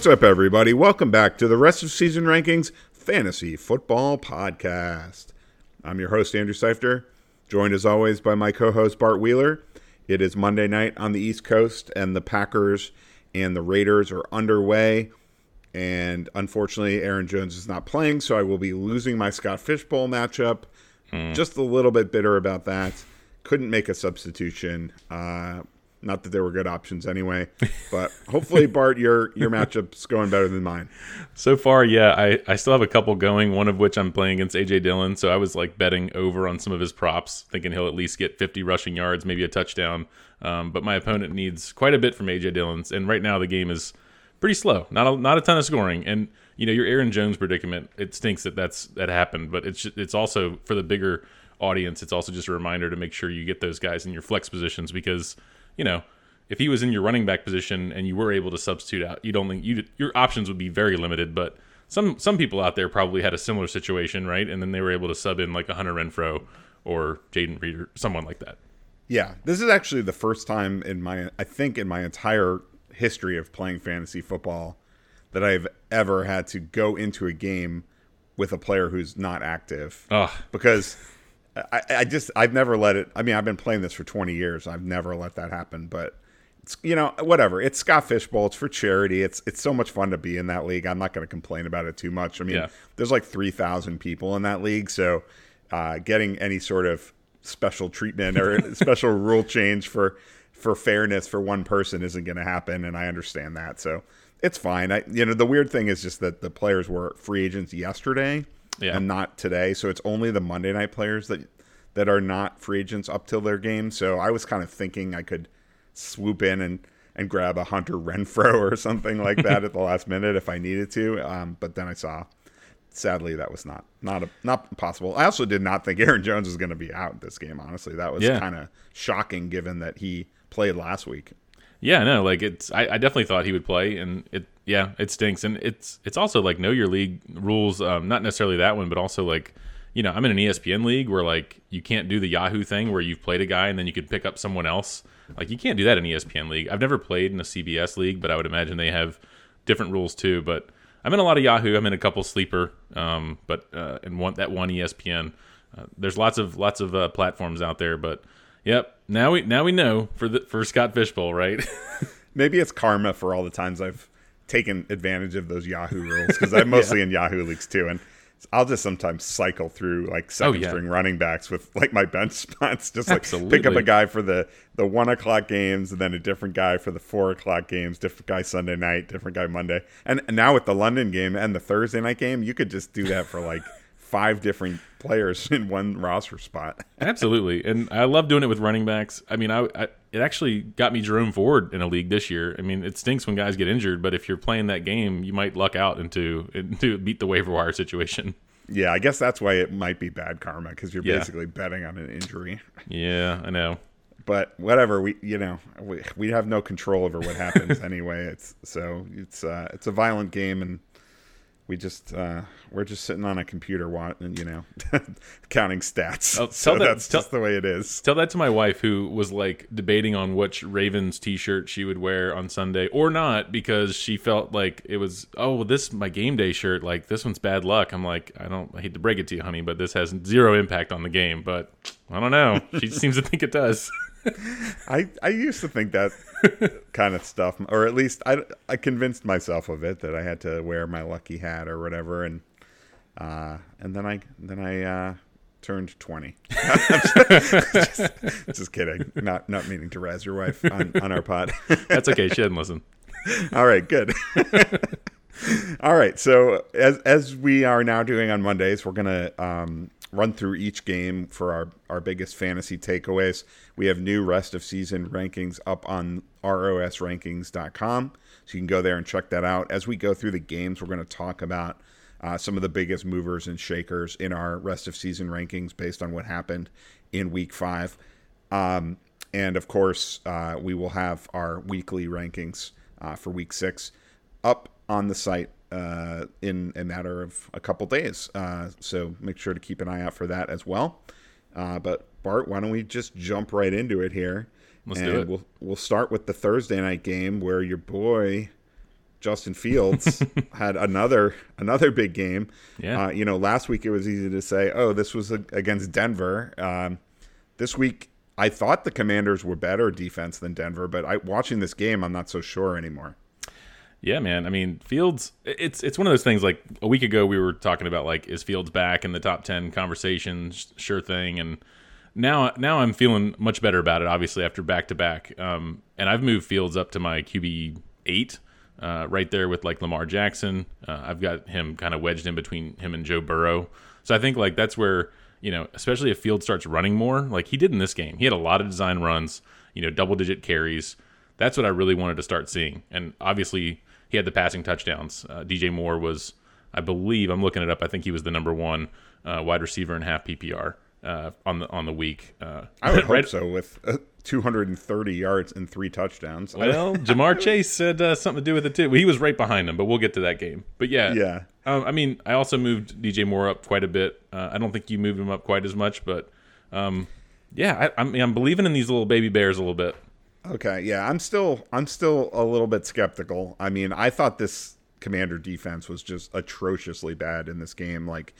What's up, everybody? Welcome back to the Rest of Season Rankings Fantasy Football Podcast. I'm your host, Andrew Seifter, joined as always by my co host, Bart Wheeler. It is Monday night on the East Coast, and the Packers and the Raiders are underway. And unfortunately, Aaron Jones is not playing, so I will be losing my Scott Fishbowl matchup. Just a little bit bitter about that. Couldn't make a substitution. Uh, not that there were good options anyway, but hopefully, Bart, your your matchup's going better than mine. So far, yeah, I, I still have a couple going, one of which I'm playing against AJ Dillon. So I was like betting over on some of his props, thinking he'll at least get 50 rushing yards, maybe a touchdown. Um, but my opponent needs quite a bit from AJ Dillon's. And right now, the game is pretty slow, not a, not a ton of scoring. And, you know, your Aaron Jones predicament, it stinks that that's that happened. But it's, it's also for the bigger audience, it's also just a reminder to make sure you get those guys in your flex positions because, you know, if he was in your running back position and you were able to substitute out, you'd only you your options would be very limited. But some some people out there probably had a similar situation, right? And then they were able to sub in like a Hunter Renfrow or Jayden Reed or someone like that. Yeah, this is actually the first time in my I think in my entire history of playing fantasy football that I've ever had to go into a game with a player who's not active. Ugh. Because I, I just I've never let it I mean, I've been playing this for twenty years. I've never let that happen. But it's you know, whatever. It's Scott Fishbowl, it's for charity. It's it's so much fun to be in that league. I'm not gonna complain about it too much. I mean, Yeah. there's like three thousand people in that league, so uh, getting any sort of special treatment or special rule change for for fairness for one person isn't going to happen, and I understand that. So it's fine. I you know the weird thing is just that the players were free agents yesterday Yeah. and not today, so it's only the Monday night players that that are not free agents up till their game. So I was kind of thinking I could swoop in and and grab a Hunter Renfrow or something like that at the last minute if I needed to. Um, but then I saw, sadly, that was not not a, not possible. I also did not think Aaron Jones was going to be out this game. Honestly, that was Yeah. kind of shocking given that he played last week. Yeah, no, like it's. I, I definitely thought he would play, and it. Yeah, it stinks, and it's. It's also like know your league rules. Um, not necessarily that one, but also like, you know, I'm in an ESPN league where like you can't do the Yahoo thing where you've played a guy and then you could pick up someone else. Like you can't do that in ESPN league. I've never played in a CBS league, but I would imagine they have different rules too. But I'm in a lot of Yahoo. I'm in a couple sleeper, um, but uh, and one that one ESPN. Uh, there's lots of lots of uh, platforms out there, but yep. Now we now we know for the for Scott Fishbowl, right? Maybe it's karma for all the times I've taken advantage of those Yahoo rules because I'm mostly in Yahoo leagues too, and I'll just sometimes cycle through like oh, second Oh, yeah. string running backs with like my bench spots, just like pick up a guy for the the one o'clock games, and then a different guy for the four o'clock games, different guy Sunday night, different guy Monday, and and now with the London game and the Thursday night game, you could just do that for like five different players in one roster spot. Absolutely, and I love doing it with running backs. I mean, I, I it actually got me Jerome Ford in a league this year. I mean, it stinks when guys get injured, but if you're playing that game, you might luck out into into beat the waiver wire situation. Yeah, I guess that's why it might be bad karma because you're Yeah. basically betting on an injury. Yeah, I know. but whatever we you know we, we have no control over what happens anyway it's so it's uh it's a violent game and we just uh we're just sitting on a computer you know counting stats Oh, so tell that- that's tell- just the way it is Tell that to my wife, who was like debating on which Ravens T-shirt she would wear on Sunday or not, because she felt like it was, oh, well, this my game day shirt. Like this one's bad luck. I'm like, I don't, I hate to break it to you, honey, but this has zero impact on the game. But I don't know. She seems to think it does. i i used to think that kind of stuff or at least i i convinced myself of it that i had to wear my lucky hat or whatever and uh and then i then i uh turned 20 just, just kidding not not meaning to razz your wife on, on our pod That's okay. She didn't listen. All right, good. All right, so as as we are now doing on Mondays, we're gonna um, run through each game for our our biggest fantasy takeaways. We have new rest of season rankings up on rosrankings.com, so you can go there and check that out. As we go through the games, we're going to talk about uh, some of the biggest movers and shakers in our rest of season rankings based on what happened in Week Five. Um, and of course, uh, we will have our weekly rankings uh, for week six up on the site uh, in a matter of a couple days. Uh, so make sure to keep an eye out for that as well. Uh, but Bart, why don't we just jump right into it here? Let's and do it. We'll we'll start with the Thursday night game where your boy Justin Fields had another another big game. Yeah. Uh, you know, last week it was easy to say, "Oh, this was a, against Denver." Um, this week, I thought the Commanders were better defense than Denver, but I, watching this game, I'm not so sure anymore. Yeah, man. I mean, Fields. It's it's one of those things. Like a week ago, we were talking about like is Fields back in the top ten conversation? Sure thing. And now now I'm feeling much better about it. Obviously, after back to back, and I've moved Fields up to my QB eight. Uh, right there with like Lamar Jackson, uh, I've got him kind of wedged in between him and Joe Burrow. So I think like that's where you know, especially if Field starts running more, like he did in this game. He had a lot of design runs, you know, double digit carries. That's what I really wanted to start seeing. And obviously, he had the passing touchdowns. Uh, DJ Moore was, I believe, I'm looking it up. I think he was the number one uh, wide receiver in half PPR uh, on the on the week. Uh, I would hope so with uh, 230 yards and three touchdowns. Well, Ja'Marr Chase had uh, something to do with it too. He was right behind him, but we'll get to that game. But yeah, yeah. Um, I mean, I also moved DJ Moore up quite a bit. Uh, I don't think you moved him up quite as much, but um, yeah, I, I mean, I'm believing in these little baby bears a little bit. Okay, yeah, I'm still I'm still a little bit skeptical. I mean, I thought this commander defense was just atrociously bad in this game like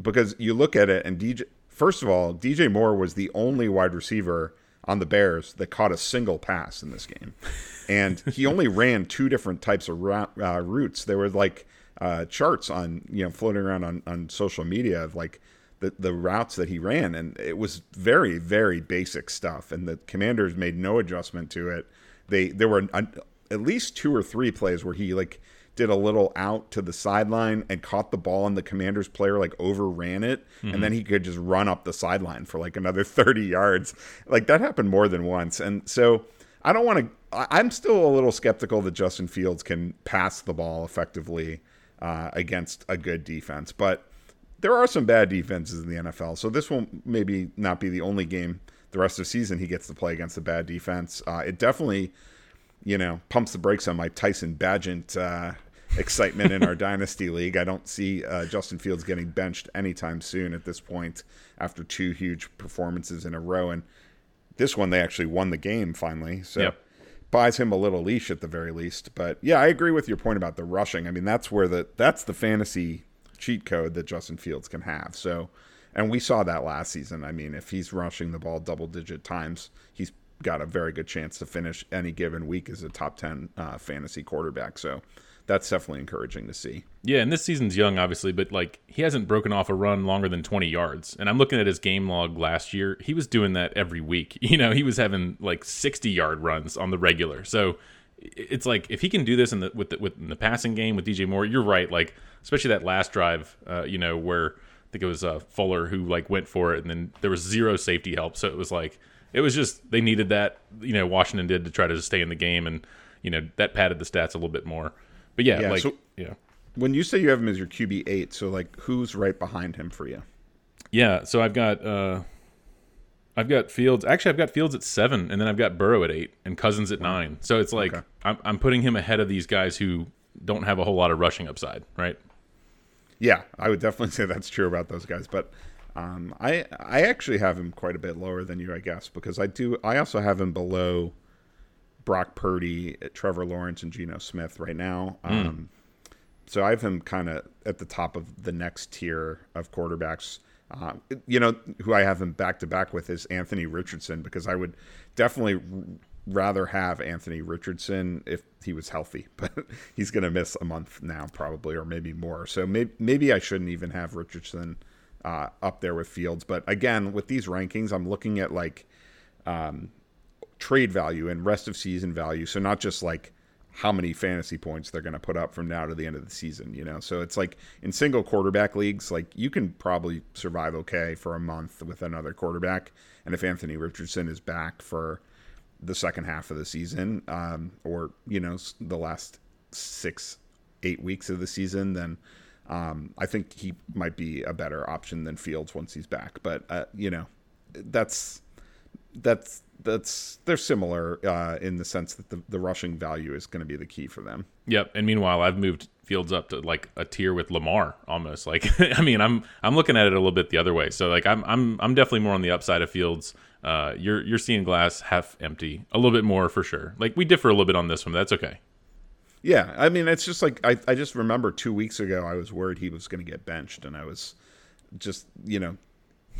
because you look at it and DJ first of all, DJ Moore was the only wide receiver on the Bears that caught a single pass in this game. And he only ran two different types of uh, routes. There were like uh, charts on, you know, floating around on, on social media of like the, the routes that he ran, and it was very very basic stuff. And the Commanders made no adjustment to it. They there were at least two or three plays where he like did a little out to the sideline and caught the ball and the commander's player like overran it mm-hmm. and then he could just run up the sideline for like another 30 yards like that happened more than once and so i don't want to i'm still a little skeptical that justin fields can pass the ball effectively uh, against a good defense but there are some bad defenses in the NFL, so this will maybe not be the only game the rest of the season he gets to play against a bad defense. Uh, it definitely, you know, pumps the brakes on my Tyson Bagent uh, excitement in our dynasty league. I don't see uh, Justin Fields getting benched anytime soon at this point after two huge performances in a row, and this one they actually won the game finally. So. Yep. Buys him a little leash at the very least, but yeah, I agree with your point about the rushing. I mean, that's where the that's the fantasy cheat code that Justin Fields can have. So, and we saw that last season. I mean, if he's rushing the ball double digit times, he's got a very good chance to finish any given week as a top 10 uh, fantasy quarterback. So, that's definitely encouraging to see. Yeah, and this season's young, obviously, but like he hasn't broken off a run longer than 20 yards. And I'm looking at his game log last year. He was doing that every week. You know, he was having like 60 yard runs on the regular. So it's like if he can do this in the with the, with the passing game with DJ Moore, you're right. Like especially that last drive, uh, you know, where I think it was uh, Fuller who like went for it, and then there was zero safety help. So it was like it was just they needed that. You know, Washington did to try to stay in the game, and you know that padded the stats a little bit more. But yeah, yeah like so yeah. When you say you have him as your QB eight, so like who's right behind him for you? Yeah, so I've got uh I've got Fields. Actually, I've got Fields at seven, and then I've got Burrow at eight, and Cousins at nine. So it's like okay. I'm, I'm putting him ahead of these guys who don't have a whole lot of rushing upside, right? Yeah, I would definitely say that's true about those guys. But um, I I actually have him quite a bit lower than you, I guess, because I do. I also have him below Brock Purdy, Trevor Lawrence, and Geno Smith right now. Mm. Um, so I have him kind of at the top of the next tier of quarterbacks. Uh, you know, who I have him back to back with is Anthony Richardson because I would definitely rather have Anthony Richardson if he was healthy, but he's going to miss a month now probably or maybe more. So maybe maybe I shouldn't even have Richardson uh, up there with Fields. But again, with these rankings, I'm looking at like um, trade value and rest of season value. So not just like how many fantasy points they're going to put up from now to the end of the season, you know. So it's like in single quarterback leagues, like you can probably survive okay for a month with another quarterback, and if Anthony Richardson is back for the second half of the season, um, or you know the last six, eight weeks of the season, then um, I think he might be a better option than Fields once he's back. But uh, you know, that's that's that's they're similar uh, in the sense that the, the rushing value is going to be the key for them. Yep. And meanwhile, I've moved Fields up to like a tier with Lamar almost. Like I mean, I'm I'm looking at it a little bit the other way. So like I'm I'm I'm definitely more on the upside of Fields. Uh, you're you're seeing glass half empty a little bit more for sure. Like we differ a little bit on this one. that's okay. Yeah, I mean, it's just like I, I just remember two weeks ago I was worried he was going to get benched, and I was just you know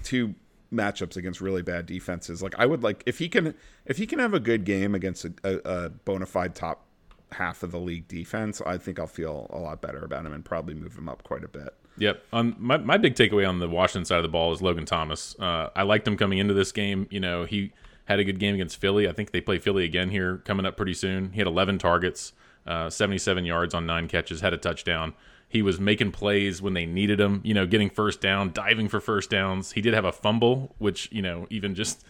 two matchups against really bad defenses. Like I would like if he can if he can have a good game against a, a, a bona fide top half of the league defense, I think I'll feel a lot better about him and probably move him up quite a bit. Yep. Um, my, my big takeaway on the Washington side of the ball is Logan Thomas. Uh, I liked him coming into this game. You know, he had a good game against Philly. I think they play Philly again here coming up pretty soon. He had 11 targets, uh, 77 yards on nine catches, had a touchdown. He was making plays when they needed him, you know, getting first down, diving for first downs. He did have a fumble, which, you know, even just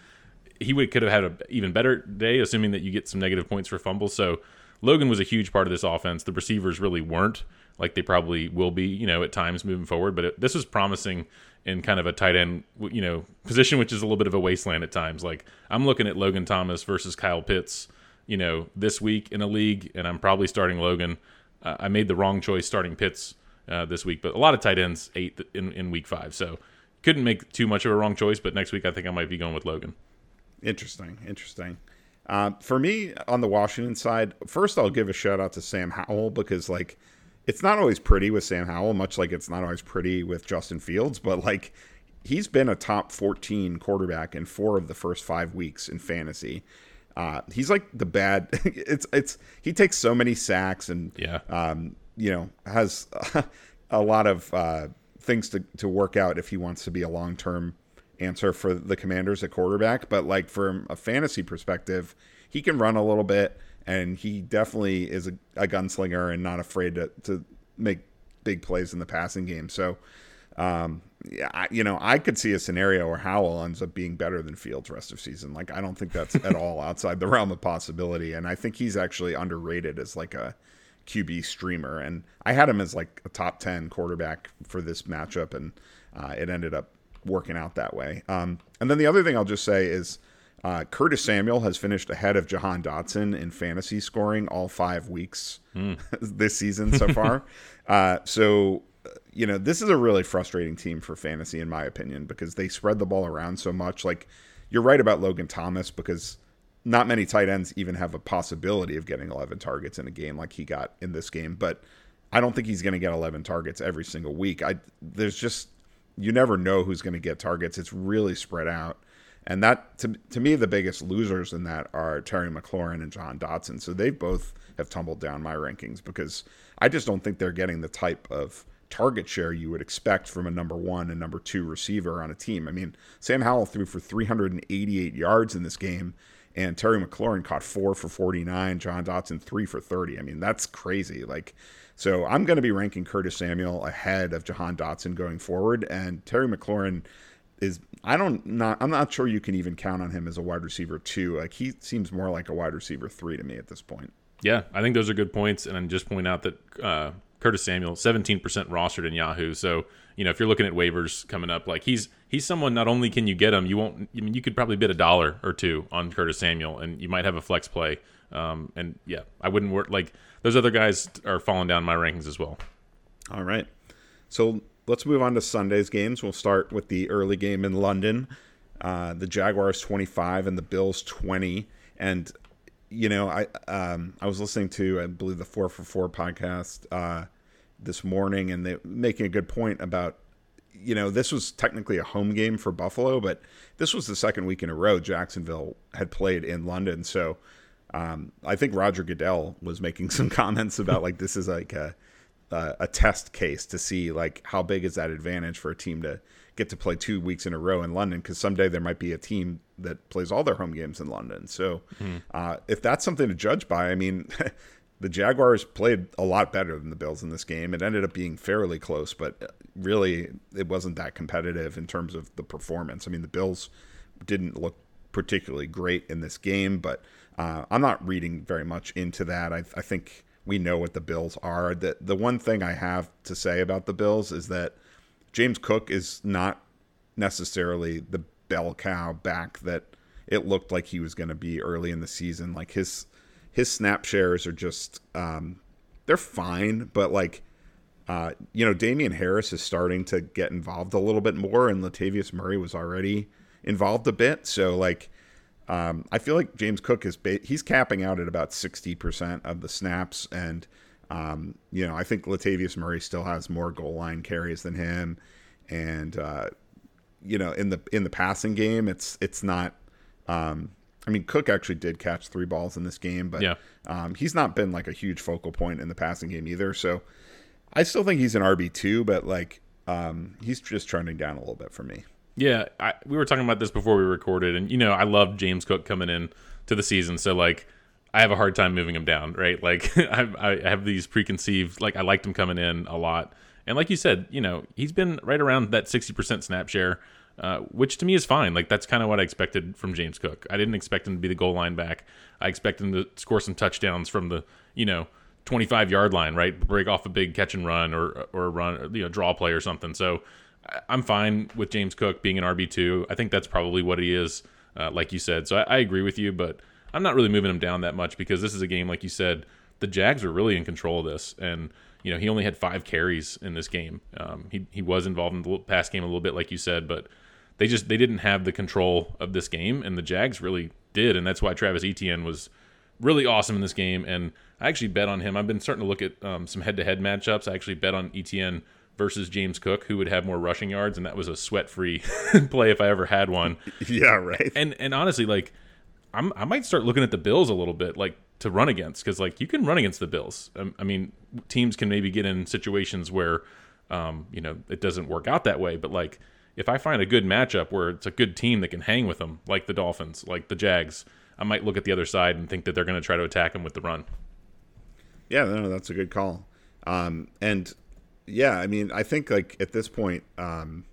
he would could have had an even better day, assuming that you get some negative points for fumbles. So Logan was a huge part of this offense. The receivers really weren't like they probably will be, you know, at times moving forward. But it, this was promising in kind of a tight end, you know, position, which is a little bit of a wasteland at times. Like I'm looking at Logan Thomas versus Kyle Pitts, you know, this week in a league, and I'm probably starting Logan. Uh, I made the wrong choice starting Pitts uh, this week, but a lot of tight ends eight in, in week five, so couldn't make too much of a wrong choice. But next week, I think I might be going with Logan. Interesting, interesting. Uh, for me on the Washington side, first I'll give a shout out to Sam Howell because like it's not always pretty with Sam Howell, much like it's not always pretty with Justin Fields, but like he's been a top 14 quarterback in four of the first five weeks in fantasy. Uh, he's like the bad. It's it's he takes so many sacks and yeah, um, you know has a lot of uh, things to to work out if he wants to be a long term answer for the Commanders at quarterback. But like from a fantasy perspective, he can run a little bit, and he definitely is a, a gunslinger and not afraid to to make big plays in the passing game. So. Um, I, you know, I could see a scenario where Howell ends up being better than Fields rest of season. Like, I don't think that's at all outside the realm of possibility. And I think he's actually underrated as like a QB streamer. And I had him as like a top 10 quarterback for this matchup, and uh, it ended up working out that way. Um, and then the other thing I'll just say is uh, Curtis Samuel has finished ahead of Jahan Dotson in fantasy scoring all five weeks mm. this season so far. uh, so you know, this is a really frustrating team for fantasy, in my opinion, because they spread the ball around so much. Like, you're right about Logan Thomas because not many tight ends even have a possibility of getting 11 targets in a game like he got in this game. But I don't think he's going to get 11 targets every single week. I there's just you never know who's going to get targets. It's really spread out. And that to, to me the biggest losers in that are Terry McLaurin and Jahan Dotson. So they both have tumbled down my rankings because I just don't think they're getting the type of target share you would expect from a number one and number two receiver on a team. I mean, Sam Howell threw for 388 yards in this game, and Terry McLaurin caught four for 49, Jahan Dotson three for 30. I mean, that's crazy. Like, so I'm going to be ranking Curtis Samuel ahead of Jahan Dotson going forward, and Terry McLaurin is I don't not I'm not sure you can even count on him as a wide receiver two. Like he seems more like a wide receiver three to me at this point. Yeah, I think those are good points, and I'm just point out that uh, Curtis Samuel, 17% rostered in Yahoo. So, you know, if you're looking at waivers coming up, like he's he's someone not only can you get him, you won't I mean you could probably bid a dollar or two on Curtis Samuel and you might have a flex play. Um, and yeah, I wouldn't work like those other guys are falling down my rankings as well. All right. So let's move on to Sunday's games. We'll start with the early game in London. Uh, the Jaguars 25 and the Bills 20. And you know, I um, I was listening to I believe the Four for Four podcast uh, this morning, and they making a good point about you know this was technically a home game for Buffalo, but this was the second week in a row Jacksonville had played in London, so um, I think Roger Goodell was making some comments about like this is like a a test case to see like how big is that advantage for a team to get to play two weeks in a row in London because someday there might be a team that plays all their home games in London. So mm. uh, if that's something to judge by, I mean, the Jaguars played a lot better than the Bills in this game. It ended up being fairly close, but really it wasn't that competitive in terms of the performance. I mean, the Bills didn't look particularly great in this game, but uh, I'm not reading very much into that. I, I think we know what the Bills are. The the one thing I have to say about the Bills is that James Cook is not necessarily the bell cow back that it looked like he was going to be early in the season. Like his his snap shares are just um, they're fine, but like uh, you know, Damien Harris is starting to get involved a little bit more, and Latavius Murray was already involved a bit. So like um, I feel like James Cook is ba- he's capping out at about sixty percent of the snaps, and um, you know I think Latavius Murray still has more goal line carries than him, and uh, you know in the in the passing game it's it's not. Um, I mean, Cook actually did catch three balls in this game, but Yeah. um, he's not been like a huge focal point in the passing game either. So I still think he's an RB two, but like um, he's just trending down a little bit for me. Yeah, I, we were talking about this before we recorded, and you know, I love James Cook coming in to the season, so like, I have a hard time moving him down, right? Like, I, I have these preconceived, like, I liked him coming in a lot, and like you said, you know, he's been right around that sixty percent snap share, uh, which to me is fine. Like, that's kind of what I expected from James Cook. I didn't expect him to be the goal line back. I expect him to score some touchdowns from the, you know. 25 yard line, right? Break off a big catch and run or or run, or, you know, draw play or something. So I'm fine with James Cook being an RB2. I think that's probably what he is, uh, like you said. So I, I agree with you, but I'm not really moving him down that much because this is a game, like you said, the Jags were really in control of this. And, you know, he only had five carries in this game. Um, he, he was involved in the pass game a little bit, like you said, but they just they didn't have the control of this game, and the Jags really did. And that's why Travis Etienne was really awesome in this game. And I actually bet on him. I've been starting to look at um, some head to head matchups. I actually bet on Etienne versus James Cook, who would have more rushing yards, and that was a sweat free play if I ever had one. Yeah, right. And and honestly, like I'm, I might start looking at the Bills a little bit, like to run against, because like you can run against the Bills. Um, I mean, teams can maybe get in situations where, um, you know, it doesn't work out that way. But like, if I find a good matchup where it's a good team that can hang with them, like the Dolphins, like the Jags, I might look at the other side and think that they're going to try to attack them with the run. Yeah, no, that's a good call. Um, and yeah, I mean, I think like at this point, um,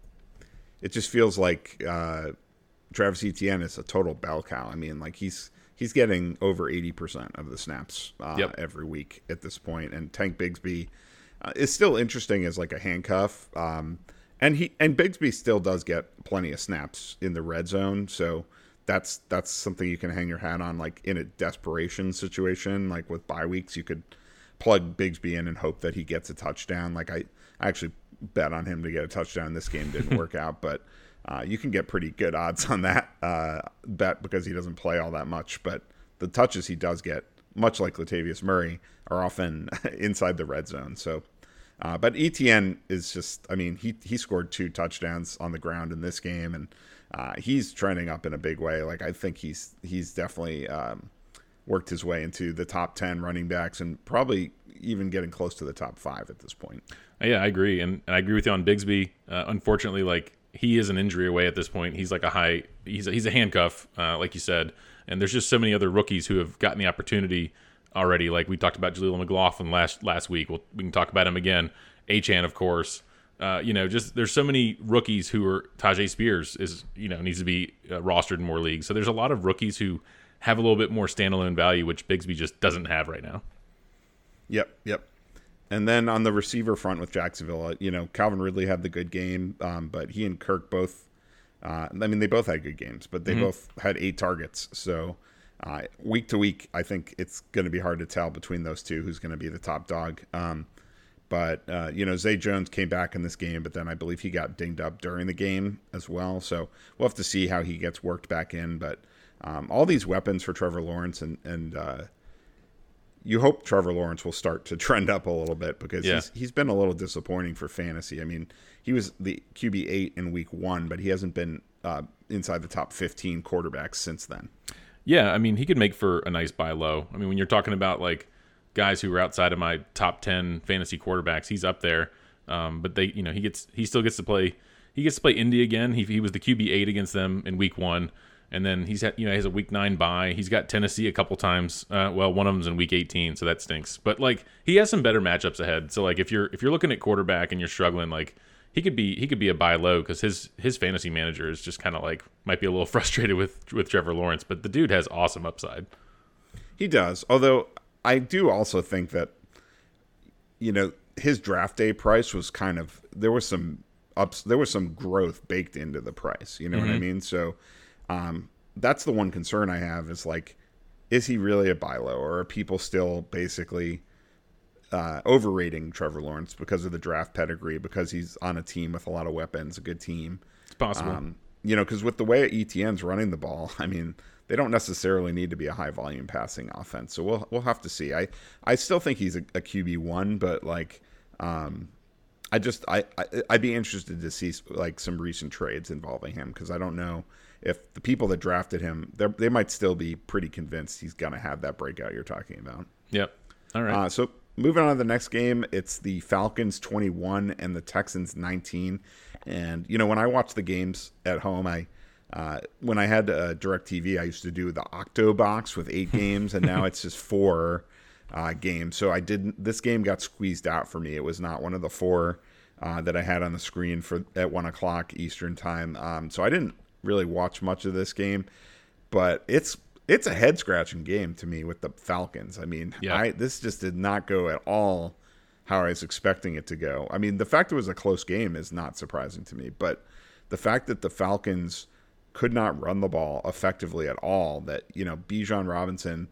it just feels like uh, Travis Etienne is a total bell cow. I mean, like he's he's getting over eighty percent of the snaps uh, Yep. every week at this point, and Tank Bigsby uh, is still interesting as like a handcuff. Um, and he and Bigsby still does get plenty of snaps in the red zone, so that's that's something you can hang your hat on. Like in a desperation situation, like with bye weeks, you could plug Bigsby in and hope that he gets a touchdown. Like I, I actually bet on him to get a touchdown. This game didn't work out, but uh, you can get pretty good odds on that uh, bet because he doesn't play all that much. But the touches he does get, much like Latavius Murray, are often inside the red zone. So. Uh, but Etienne is just, I mean, he, he scored two touchdowns on the ground in this game, and uh, he's trending up in a big way. Like I think he's he's definitely um, worked his way into the top ten running backs, and probably even getting close to the top five at this point. Yeah, I agree, and, and I agree with you on Bigsby. Uh, unfortunately, like he is an injury away at this point. He's like a high. He's a, he's a handcuff, uh, like you said. And there's just so many other rookies who have gotten the opportunity already. Like we talked about Jaleel McLaughlin last last week. We'll, we can talk about him again. Achane, of course. Uh, you know, just there's so many rookies who are Tyjae Spears is you know needs to be uh, rostered in more leagues. So there's a lot of rookies who have a little bit more standalone value, which Bigsby just doesn't have right now. Yep, yep. And then on the receiver front with Jacksonville, uh, you know, Calvin Ridley had the good game, um, but he and Kirk both. Uh, I mean, they both had good games, but they both had eight targets. So uh, week to week, I think it's going to be hard to tell between those two who's going to be the top dog. Um, but uh, you know, Zay Jones came back in this game, but then I believe he got dinged up during the game as well. So we'll have to see how he gets worked back in. But um, all these weapons for Trevor Lawrence and and uh, you hope Trevor Lawrence will start to trend up a little bit because Yeah. he's he's been a little disappointing for fantasy. I mean, he was the QB eight in week one, but he hasn't been uh, inside the top fifteen quarterbacks since then. Yeah, I mean, he could make for a nice buy low. I mean, when you're talking about like guys who are outside of my top ten fantasy quarterbacks, he's up there. Um, but they, you know, he gets he still gets to play. He gets to play Indy again. He, he was the QB eight against them in week one, and then he's had you know he has a week nine bye. He's got Tennessee a couple times. Uh, well, one of them's in week eighteen, so that stinks. But like he has some better matchups ahead. So like if you're if you're looking at quarterback and you're struggling, like he could be he could be a buy low because his his fantasy manager is just kind of like might be a little frustrated with with Trevor Lawrence, but the dude has awesome upside. He does, although I do also think that you know his draft day price was kind of there was some ups there was some growth baked into the price. You know what I mean? So um, that's the one concern I have is like, is he really a buy low, or are people still basically uh, overrating Trevor Lawrence because of the draft pedigree, because he's on a team with a lot of weapons, a good team? It's possible. Um, you know, because with the way Etienne's running the ball, I mean, they don't necessarily need to be a high volume passing offense. So we'll we'll have to see. I I still think he's a, a QB one, but like, um, I just I, I I'd be interested to see like some recent trades involving him because I don't know if the people that drafted him they might still be pretty convinced he's gonna have that breakout you're talking about. Yep. All right. Uh, so moving on to the next game, it's the Falcons 21 and the Texans 19. And you know, when I watch the games at home, I uh, when I had uh, DirecTV, I used to do the Octo box with eight games, and now it's just four uh, games. So I didn't. This game got squeezed out for me. It was not one of the four uh, that I had on the screen for at one o'clock Eastern time. Um, so I didn't really watch much of this game, but it's it's a head scratching game to me with the Falcons. I mean, yeah. I this just did not go at all how I was expecting it to go. I mean, the fact it was a close game is not surprising to me, but the fact that the Falcons could not run the ball effectively at all, that, you know, Bijan Robinson,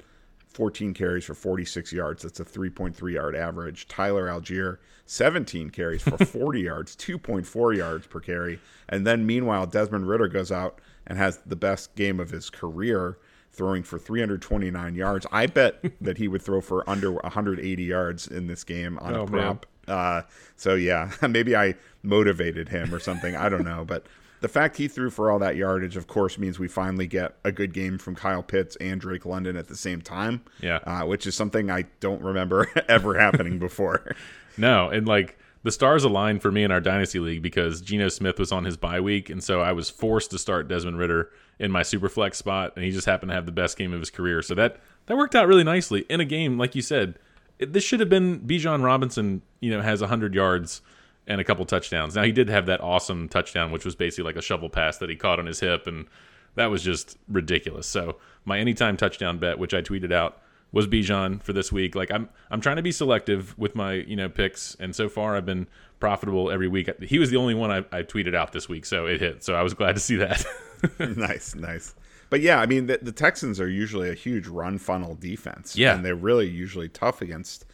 14 carries for 46 yards, that's a 3.3 yard average. Tyler Allgeier, 17 carries for 40 yards, 2.4 yards per carry. And then meanwhile, Desmond Ridder goes out and has the best game of his career throwing for 329 yards. I bet that he would throw for under 180 yards in this game on oh, a prop. Uh, so yeah, maybe I motivated him or something. I don't know, but the fact he threw for all that yardage, of course, means we finally get a good game from Kyle Pitts and Drake London at the same time. Yeah, uh, which is something I don't remember ever happening before. no, and like the stars aligned for me in our dynasty league because Geno Smith was on his bye week, and so I was forced to start Desmond Ridder in my super flex spot, and he just happened to have the best game of his career. So that that worked out really nicely in a game, like you said. It, this should have been Bijan Robinson. You know, has hundred yards and a couple touchdowns. Now he did have that awesome touchdown, which was basically like a shovel pass that he caught on his hip, and that was just ridiculous. So my anytime touchdown bet, which I tweeted out, was Bijan for this week. Like I'm I'm trying to be selective with my you know picks, and so far I've been profitable every week. He was the only one I, I tweeted out this week, so it hit. So I was glad to see that. nice, nice. But yeah, I mean the, the, Texans are usually a huge run funnel defense. Yeah, and they're really usually tough against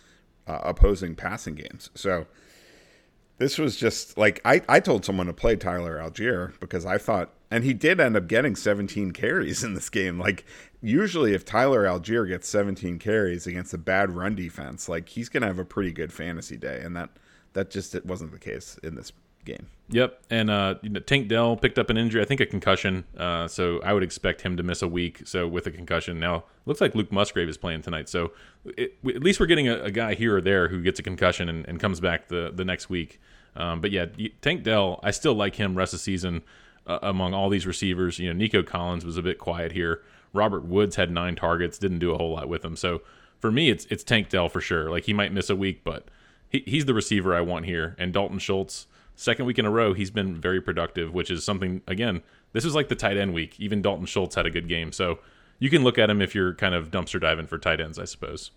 uh, opposing passing games. So this was just like I, I told someone to play Tyler Allgeier because I thought and he did end up getting 17 carries in this game. Like usually if Tyler Allgeier gets 17 carries against a bad run defense, like he's going to have a pretty good fantasy day and that that just it wasn't the case in this game. Yep, and uh, you know, Tank Dell picked up an injury, I think a concussion. Uh, so I would expect him to miss a week. So with a concussion, now looks like Luke Musgrave is playing tonight. So it, at least we're getting a, a, guy here or there who gets a concussion and, and comes back the the next week. Um, but yeah, Tank Dell, I still like him rest of the season uh, among all these receivers. You know, Nico Collins was a bit quiet here. Robert Woods had nine targets, didn't do a whole lot with him. So for me, it's it's Tank Dell for sure. Like he might miss a week, but he, he's the receiver I want here. And Dalton Schultz second week in a row, he's been very productive, which is something, again, this is like the tight end week. Even Dalton Schultz had a good game. So you can look at him if you're kind of dumpster diving for tight ends, I suppose.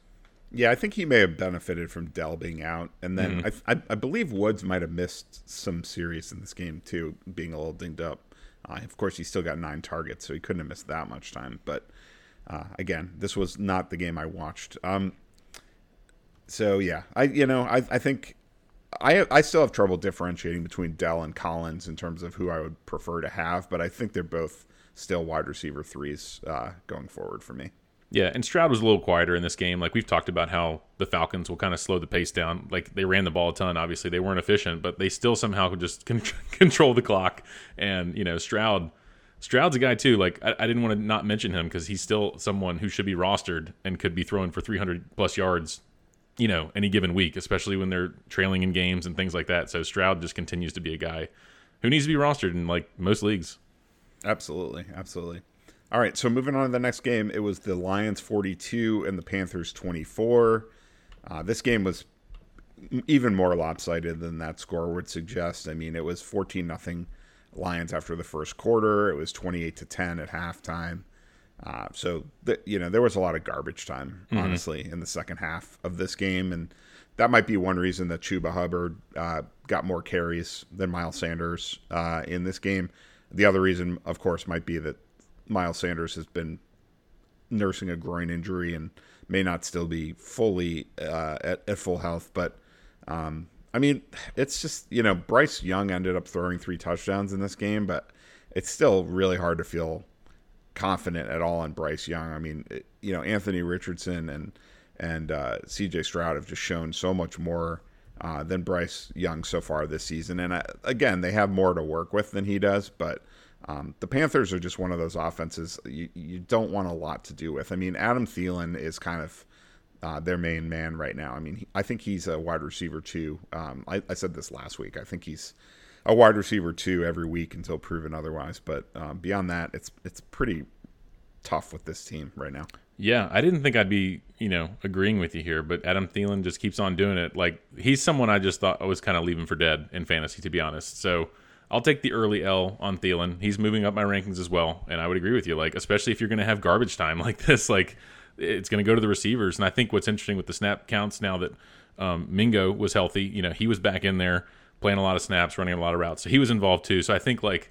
Yeah, I think he may have benefited from Dell being out. And then mm-hmm. I, I, I, believe Woods might have missed some series in this game, too, being a little dinged up. Uh, of course, he still got nine targets, so he couldn't have missed that much time. But uh, again, this was not the game I watched. Um, so yeah, I you know I I think I I still have trouble differentiating between Dell and Collins in terms of who I would prefer to have, but I think they're both still wide receiver threes uh, going forward for me. Yeah, and Stroud was a little quieter in this game. Like we've talked about how the Falcons will kind of slow the pace down. Like they ran the ball a ton. Obviously, they weren't efficient, but they still somehow could just con- control the clock. And you know, Stroud, Stroud's a guy too. Like I, I didn't want to not mention him because he's still someone who should be rostered and could be throwing for 300 plus yards you know, any given week, especially when they're trailing in games and things like that. So Stroud just continues to be a guy who needs to be rostered in like most leagues. Absolutely, absolutely. All right, so moving on to the next game, it was the Lions 42 and the Panthers 24. Uh, this game was even more lopsided than that score would suggest. I mean, it was 14 nothing Lions after the first quarter. It was 28 to 10 at halftime. Uh, so the, you know there was a lot of garbage time, mm-hmm. honestly, in the second half of this game, and that might be one reason that Chuba Hubbard uh, got more carries than Miles Sanders uh, in this game. The other reason, of course, might be that Miles Sanders has been nursing a groin injury and may not still be fully uh, at, at, full health. But um, I mean, it's just you know Bryce Young ended up throwing three touchdowns in this game, but it's still really hard to feel confident at all in Bryce Young. I mean, it, you know, Anthony Richardson and and uh, C.J. Stroud have just shown so much more uh, than Bryce Young so far this season. And uh, again, they have more to work with than he does, but. Um, the Panthers are just one of those offenses you, you don't want a lot to do with. I mean, Adam Thielen is kind of uh, their main man right now. I mean, he, I think he's a wide receiver too. Um, I, I, said this last week. I think he's a wide receiver too every week until proven otherwise. But um, beyond that, it's it's pretty tough with this team right now. Yeah, I didn't think I'd be, you know, agreeing with you here, but Adam Thielen just keeps on doing it. Like he's someone I just thought I was kind of leaving for dead in fantasy, to be honest. So I'll take the early L on Thielen. He's moving up my rankings as well, and I would agree with you. Like especially if you're going to have garbage time like this, like it's going to go to the receivers. And I think what's interesting with the snap counts now that um, Mingo was healthy, you know, he was back in there playing a lot of snaps, running a lot of routes, so he was involved too. So I think like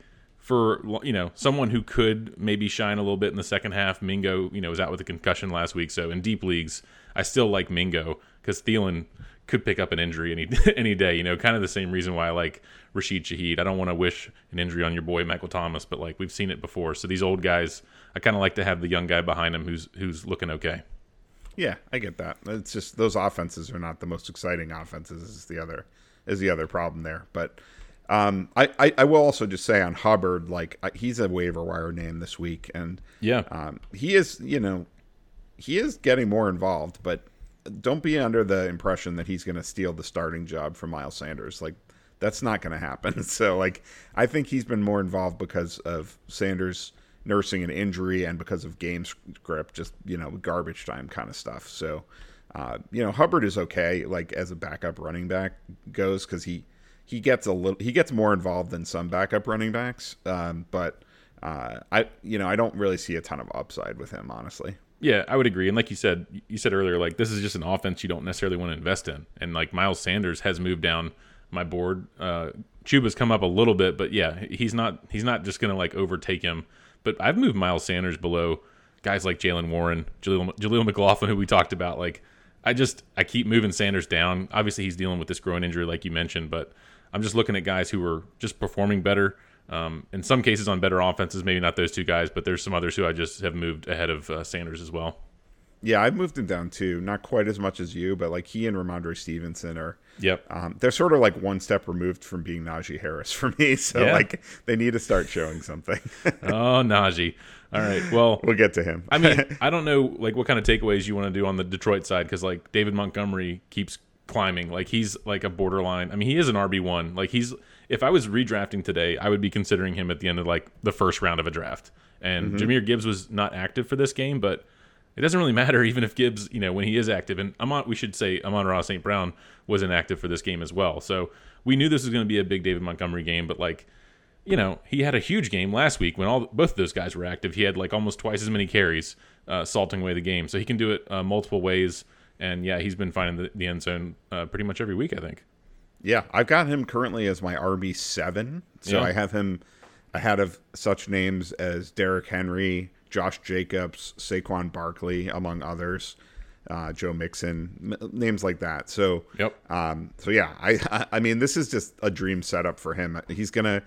for you know someone who could maybe shine a little bit in the second half. Mingo, you know, was out with a concussion last week, so in deep leagues, I still like Mingo because Thielen could pick up an injury any any day. You know, kind of the same reason why I like Rashid Shaheed. I don't want to wish an injury on your boy Michael Thomas, but like we've seen it before. So these old guys, I kind of like to have the young guy behind him who's who's looking okay. Yeah, I get that. It's just those offenses are not the most exciting offenses. Is the other is the other problem there, but um, I, I, I, will also just say on Hubbard, like he's a waiver wire name this week, and yeah, um, he is, you know, he is getting more involved, but don't be under the impression that he's going to steal the starting job from Miles Sanders. Like that's not going to happen. So like I think he's been more involved because of Sanders nursing an injury and because of game script, just you know garbage time kind of stuff. So uh, you know Hubbard is okay, like as a backup running back goes, because he he gets a little he gets more involved than some backup running backs. Um, but uh, I you know I don't really see a ton of upside with him honestly. Yeah, I would agree. And like you said, you said earlier, like this is just an offense you don't necessarily want to invest in. And like Miles Sanders has moved down my board. Uh, Chuba's come up a little bit, but yeah, he's not he's not just gonna like overtake him. But I've moved Miles Sanders below guys like Jaylen Warren, Jaleel, Jaleel McLaughlin, who we talked about. Like I just I keep moving Sanders down. Obviously, he's dealing with this groin injury, like you mentioned, but I'm just looking at guys who are just performing better. Um, in some cases, on better offenses, maybe not those two guys, but there's some others who I just have moved ahead of uh, Sanders as well. Yeah, I've moved him down too. Not quite as much as you, but like he and Rhamondre Stevenson are. Yep. Um, they're sort of like one step removed from being Najee Harris for me. So yeah. like they need to start showing something. oh, Najee. All right. Well, we'll get to him. I mean, I don't know like what kind of takeaways you want to do on the Detroit side because like David Montgomery keeps climbing. Like he's like a borderline. I mean, he is an RB one. Like he's if I was redrafting today, I would be considering him at the end of like the first round of a draft. And mm-hmm. Jahmyr Gibbs was not active for this game, but it doesn't really matter even if Gibbs, you know, when he is active. And Amon, we should say Amon-Ra St. Brown was inactive for this game as well. So we knew this was going to be a big David Montgomery game, but like, you know, he had a huge game last week when all both of those guys were active. He had like almost twice as many carries, uh, salting away the game. So he can do it uh, multiple ways. And yeah, he's been finding the, the end zone uh, pretty much every week, I think. Yeah, I've got him currently as my RB seven. So yeah. I have him ahead of such names as Derrick Henry, Josh Jacobs, Saquon Barkley, among others. Uh, Joe Mixon, m- names like that. So, yep. Um, so yeah, I, I mean, this is just a dream setup for him. He's gonna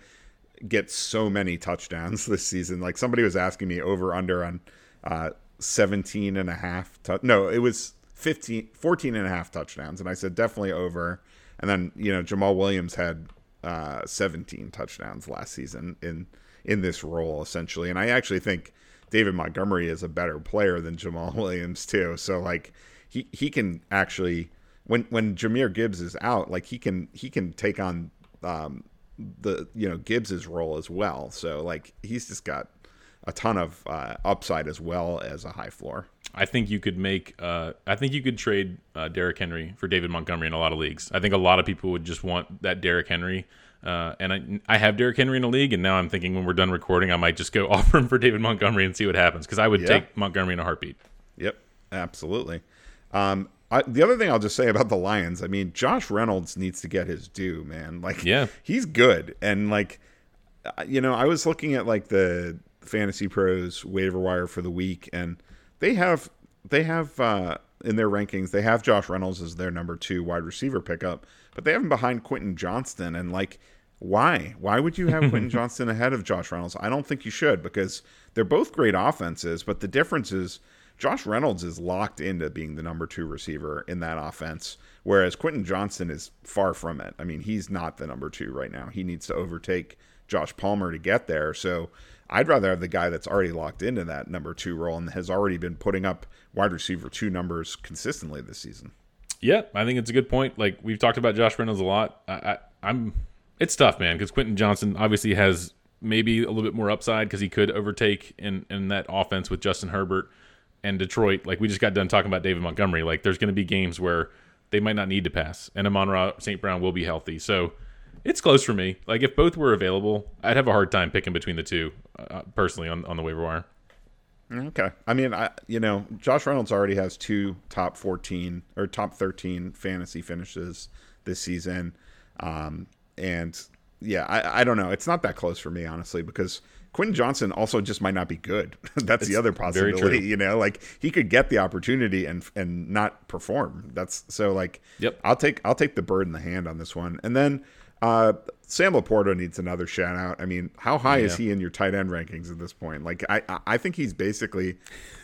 get so many touchdowns this season. Like somebody was asking me over under on uh, 17 and a half. Tu- no, it was 15, 14 and a half touchdowns. And I said definitely over. And then, you know, Jamaal Williams had uh, 17 touchdowns last season in, in this role essentially. And I actually think David Montgomery is a better player than Jamaal Williams too. So like he, he can actually, when, when Jahmyr Gibbs is out, like he can, he can take on, um, the you know Gibbs's role as well. So like he's just got a ton of uh, upside as well as a high floor. I think you could make. Uh, I think you could trade uh, Derrick Henry for David Montgomery in a lot of leagues. I think a lot of people would just want that Derrick Henry. Uh, and I, I have Derrick Henry in a league, and now I'm thinking when we're done recording, I might just go offer him for David Montgomery and see what happens because I would yeah. take Montgomery in a heartbeat. Yep, absolutely. Um, I, the other thing I'll just say about the Lions, I mean, Josh Reynolds needs to get his due, man. Like, yeah, he's good, and like, you know, I was looking at like the Fantasy Pros waiver wire for the week, and they have they have uh, in their rankings they have Josh Reynolds as their number two wide receiver pickup, but they have him behind Quentin Johnston, and like Why? Why would you have Quentin Johnston ahead of Josh Reynolds? I don't think you should because they're both great offenses, but the difference is Josh Reynolds is locked into being the number two receiver in that offense, whereas Quentin Johnston is far from it. I mean, he's not the number two right now. He needs to overtake Josh Palmer to get there. So I'd rather have the guy that's already locked into that number two role and has already been putting up wide receiver two numbers consistently this season. Yeah, I think it's a good point. Like we've talked about Josh Reynolds a lot. I, I'm it's tough, man, because Quentin Johnston obviously has maybe a little bit more upside because he could overtake in in that offense with Justin Herbert and Detroit. Like we just got done talking about David Montgomery. Like there's going to be games where they might not need to pass, and Amon Ra St. Brown will be healthy. So it's close for me. Like if both were available, I'd have a hard time picking between the two uh, personally on on the waiver wire. Okay. I mean, I you know, Josh Reynolds already has two top 14 or top 13 fantasy finishes this season. Um, and yeah, I, I don't know. It's not that close for me, honestly, because Quentin Johnston also just might not be good. That's it's the other possibility, you know, like he could get the opportunity and and not perform. That's so like yep. I'll take I'll take the bird in the hand on this one. And then uh, Sam LaPorta needs another shout out. I mean, how high yeah. is he in your tight end rankings at this point? Like, I I think he's basically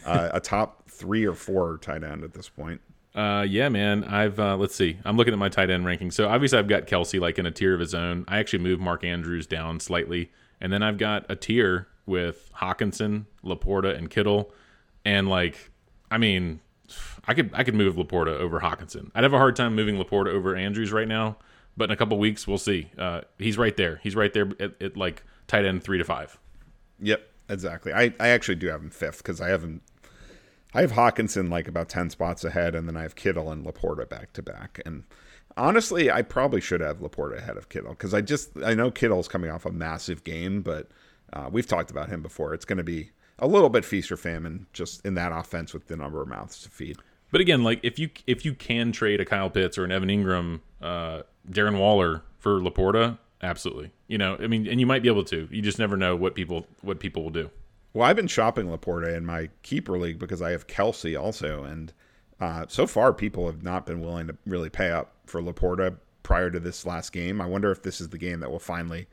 uh, a top three or four tight end at this point. Uh, yeah, man. I've uh, let's see. I'm looking at my tight end ranking. So obviously, I've got Kelce like in a tier of his own. I actually moved Mark Andrews down slightly, and then I've got a tier with Hockenson, LaPorta, and Kittle. And like, I mean, I could I could move LaPorta over Hockenson. I'd have a hard time moving LaPorta over Andrews right now but in a couple weeks we'll see. Uh, he's right there. He's right there at, at, like tight end three to five. Yep, exactly. I, I actually do have him fifth because I have him. I have Hockenson like about ten spots ahead, and then I have Kittle and LaPorta back to back. And honestly, I probably should have LaPorta ahead of Kittle because I just I know Kittle's coming off a massive game, but uh, we've talked about him before. It's going to be a little bit feast or famine just in that offense with the number of mouths to feed. But again, like if you if you can trade a Kyle Pitts or an Evan Engram, uh, Darren Waller for LaPorta, absolutely. You know, I mean, and you might be able to. You just never know what people what people will do. Well, I've been shopping LaPorta in my keeper league because I have Kelce also, and uh, so far people have not been willing to really pay up for LaPorta prior to this last game. I wonder if this is the game that will finally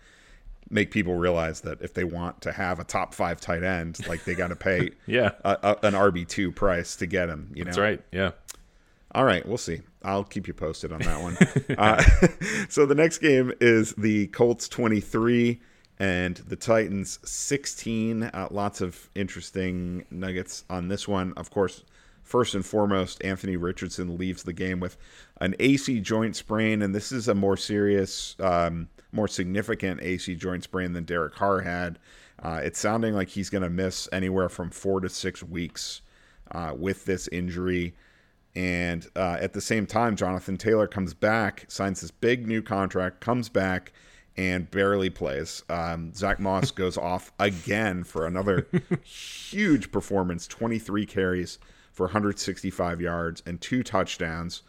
make people realize that if they want to have a top five tight end, like they got to pay yeah a, a, an RB two price to get him. You know, that's right. Yeah. All right, we'll see. I'll keep you posted on that one. uh, so the next game is the Colts twenty three and the Titans sixteen. Uh, lots of interesting nuggets on this one. Of course, first and foremost, Anthony Richardson leaves the game with an AC joint sprain, and this is a more serious. Um, more significant AC joint sprain than Derek Carr had. Uh, it's sounding like he's going to miss anywhere from four to six weeks uh, with this injury. And uh, at the same time, Jonathan Taylor comes back, signs this big new contract, comes back, and barely plays. Um, Zack Moss goes off again for another huge performance 23 carries for 165 yards and two touchdowns.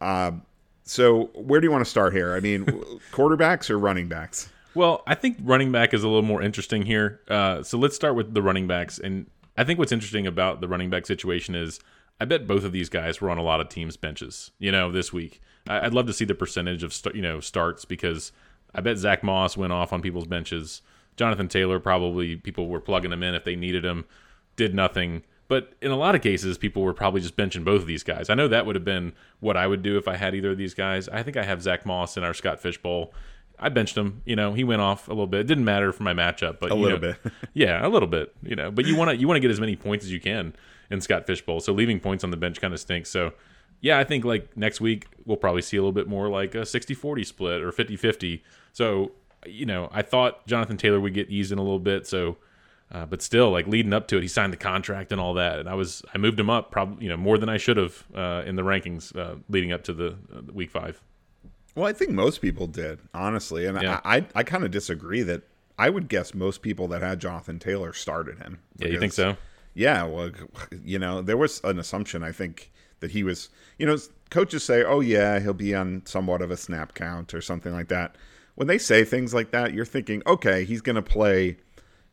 Um, so where do you want to start here? I mean, quarterbacks or running backs? Well, I think running back is a little more interesting here. Uh, so let's start with the running backs. And I think what's interesting about the running back situation is I bet both of these guys were on a lot of teams' benches, you know, this week. I'd love to see the percentage of you know starts because I bet Zack Moss went off on people's benches. Jonathan Taylor probably people were plugging him in if they needed him, did nothing. But in a lot of cases, people were probably just benching both of these guys. I know that would have been what I would do if I had either of these guys. I think I have Zack Moss in our Scott Fishbowl. I benched him. You know, he went off a little bit. It didn't matter for my matchup, but a little know, bit. yeah, a little bit. You know, but you want to you want to get as many points as you can in Scott Fishbowl. So leaving points on the bench kind of stinks. So yeah, I think like next week we'll probably see a little bit more like a 60-40 split or 50-50. So you know, I thought Jonathan Taylor would get eased in a little bit. So uh, but still, like leading up to it, he signed the contract and all that, and I was I moved him up probably you know more than I should have uh, in the rankings uh, leading up to the uh, week five. Well, I think most people did honestly, and yeah. I I, I kind of disagree that I would guess most people that had Jonathan Taylor started him. Because, yeah, you think so? Yeah, well, you know, there was an assumption I think that he was, you know, coaches say, "Oh yeah, he'll be on somewhat of a snap count or something like that." When they say things like that, you're thinking, "Okay, he's going to play,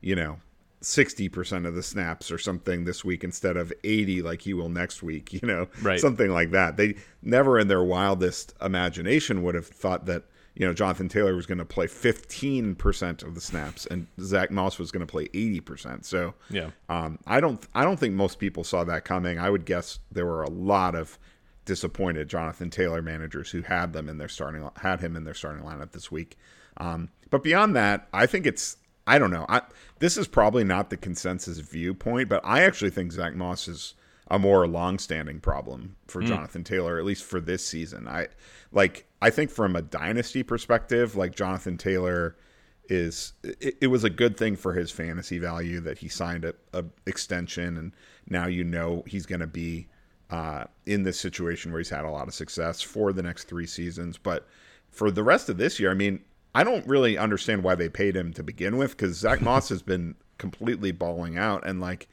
you know, 60% of the snaps or something this week instead of 80 like he will next week, you know, right. something like that. They never in their wildest imagination would have thought that you know, Jonathan Taylor was going to play 15% of the snaps and Zack Moss was going to play 80%. So, yeah, um, I don't, I don't think most people saw that coming. I would guess there were a lot of disappointed Jonathan Taylor managers who had them in their starting, had him in their starting lineup this week. Um, but beyond that, I think it's, I don't know. I, this is probably not the consensus viewpoint, but I actually think Zack Moss is a more long-standing problem for mm. Jonathan Taylor, at least for this season. I like I think from a dynasty perspective, like Jonathan Taylor is it, it was a good thing for his fantasy value that he signed a, a extension and now you know he's going to be uh, in this situation where he's had a lot of success for the next three seasons. But for the rest of this year, I mean, I don't really understand why they paid him to begin with because Zack Moss has been completely balling out and like.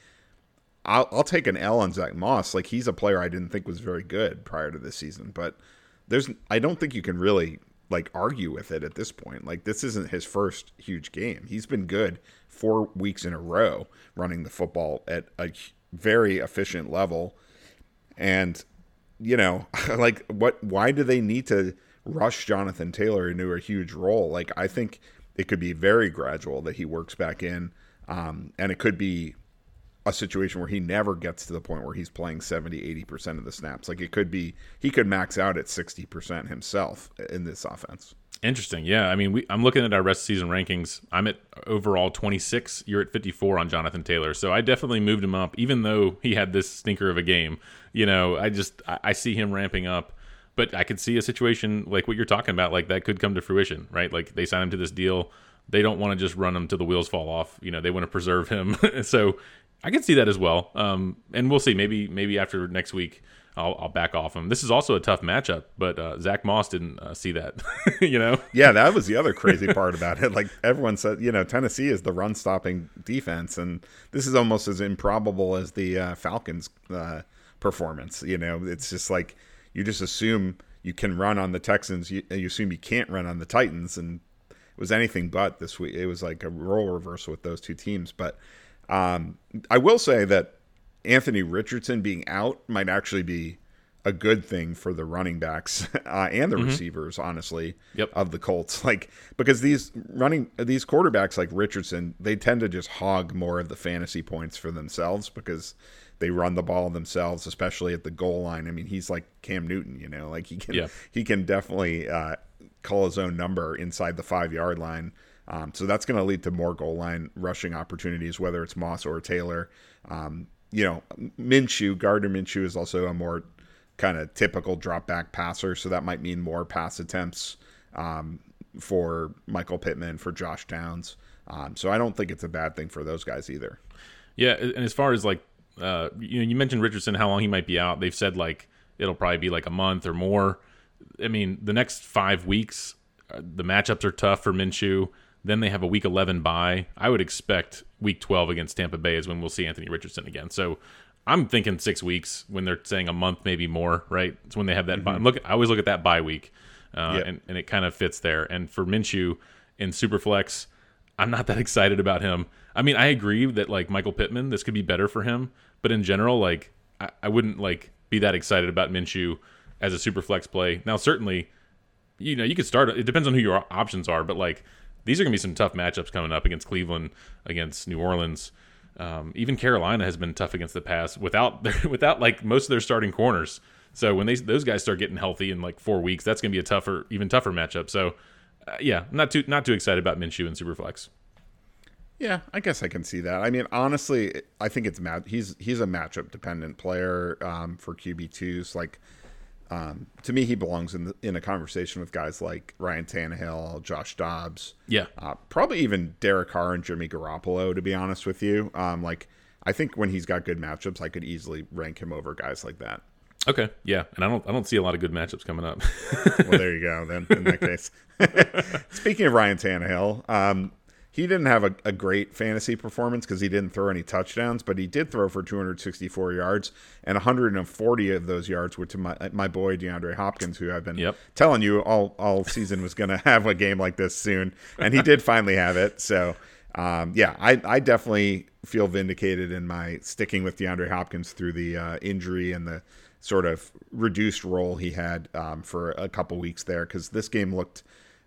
I'll, I'll take an L on Zack Moss. Like he's a player I didn't think was very good prior to this season, but there's I don't think you can really like argue with it at this point. Like this isn't his first huge game. He's been good four weeks in a row running the football at a very efficient level. And you know, like what why do they need to rush Jonathan Taylor into a huge role? Like I think it could be very gradual that he works back in. Um, and it could be a situation where he never gets to the point where he's playing 70 80% of the snaps. Like it could be he could max out at 60% himself in this offense. Interesting. Yeah. I mean we, i'm looking at our rest season rankings. I'm at overall 26 you're at 54 on jonathan taylor. So i definitely moved him up even though he had this stinker of a game. You know i just i, I see him ramping up but i could see a situation like what you're talking about like that could come to fruition right like they sign him to this deal they don't want to just run him till the wheels fall off. You know, they want to preserve him. so I can see that as well. Um, and we'll see. Maybe maybe after next week, I'll, I'll back off him. This is also a tough matchup, but uh, Zack Moss didn't uh, see that. you know. Yeah, that was the other crazy part about it. Like everyone said, you know, Tennessee is the run stopping defense, and this is almost as improbable as the uh, Falcons' uh, performance. You know, it's just like you just assume you can run on the Texans, you, you assume you can't run on the Titans, and it was anything but this week. It was like a role reversal with those two teams, but um, I will say that Anthony Richardson being out might actually be a good thing for the running backs uh, and the mm-hmm. receivers, honestly, yep. of the Colts. Like because these running these quarterbacks like Richardson, they tend to just hog more of the fantasy points for themselves because they run the ball themselves, especially at the goal line. I mean, he's like Cam Newton, you know, like he can yeah. he can definitely uh, call his own number inside the five yard line. Um, so that's going to lead to more goal line rushing opportunities, whether it's Moss or Taylor. Um, you know, Minshew, Gardner Minshew is also a more kind of typical drop back passer, so that might mean more pass attempts um, for Michael Pittman, for Josh Downs. Um, so I don't think it's a bad thing for those guys either. Yeah, and as far as like, uh, you know, you mentioned Richardson, how long he might be out. They've said like it'll probably be like a month or more. I mean, the next five weeks, uh, the matchups are tough for Minshew. Then they have a week 11 bye. I would expect week 12 against Tampa Bay is when we'll see Anthony Richardson again. So I'm thinking six weeks when they're saying a month, maybe more, right? It's when they have that. Mm-hmm. Look, I always look at that bye week, uh, yep. and, and it kind of fits there. And for Minshew in Superflex, I'm not that excited about him. I mean, I agree that like Michael Pittman, this could be better for him, but in general, like I, I wouldn't like be that excited about Minshew as a super flex play. Now, certainly, you know, you could start. It depends on who your options are, but like these are going to be some tough matchups coming up against Cleveland, against New Orleans. Um, even Carolina has been tough against the pass without their, without like most of their starting corners. So when they those guys start getting healthy in like four weeks, that's going to be a tougher, even tougher matchup. So uh, yeah, not too not too excited about Minshew and Superflex. Yeah, I guess I can see that. I mean, honestly, I think it's mat- he's he's a matchup dependent player um, for QB twos. Like um, to me, he belongs in the, in a conversation with guys like Ryan Tannehill, Josh Dobbs, yeah, uh, probably even Derek Carr and Jimmy Garoppolo. To be honest with you, um, like I think when he's got good matchups, I could easily rank him over guys like that. Okay, yeah, and I don't I don't see a lot of good matchups coming up. well, there you go. Then in that case, speaking of Ryan Tannehill, um, he didn't have a, a great fantasy performance because he didn't throw any touchdowns, but he did throw for 264 yards, and 140 of those yards were to my my boy DeAndre Hopkins, who I've been yep. telling you all all season was going to have a game like this soon, and he did finally have it. So. Um, yeah, I, I definitely feel vindicated in my sticking with DeAndre Hopkins through the uh, injury and the sort of reduced role he had um, for a couple weeks there because this game looked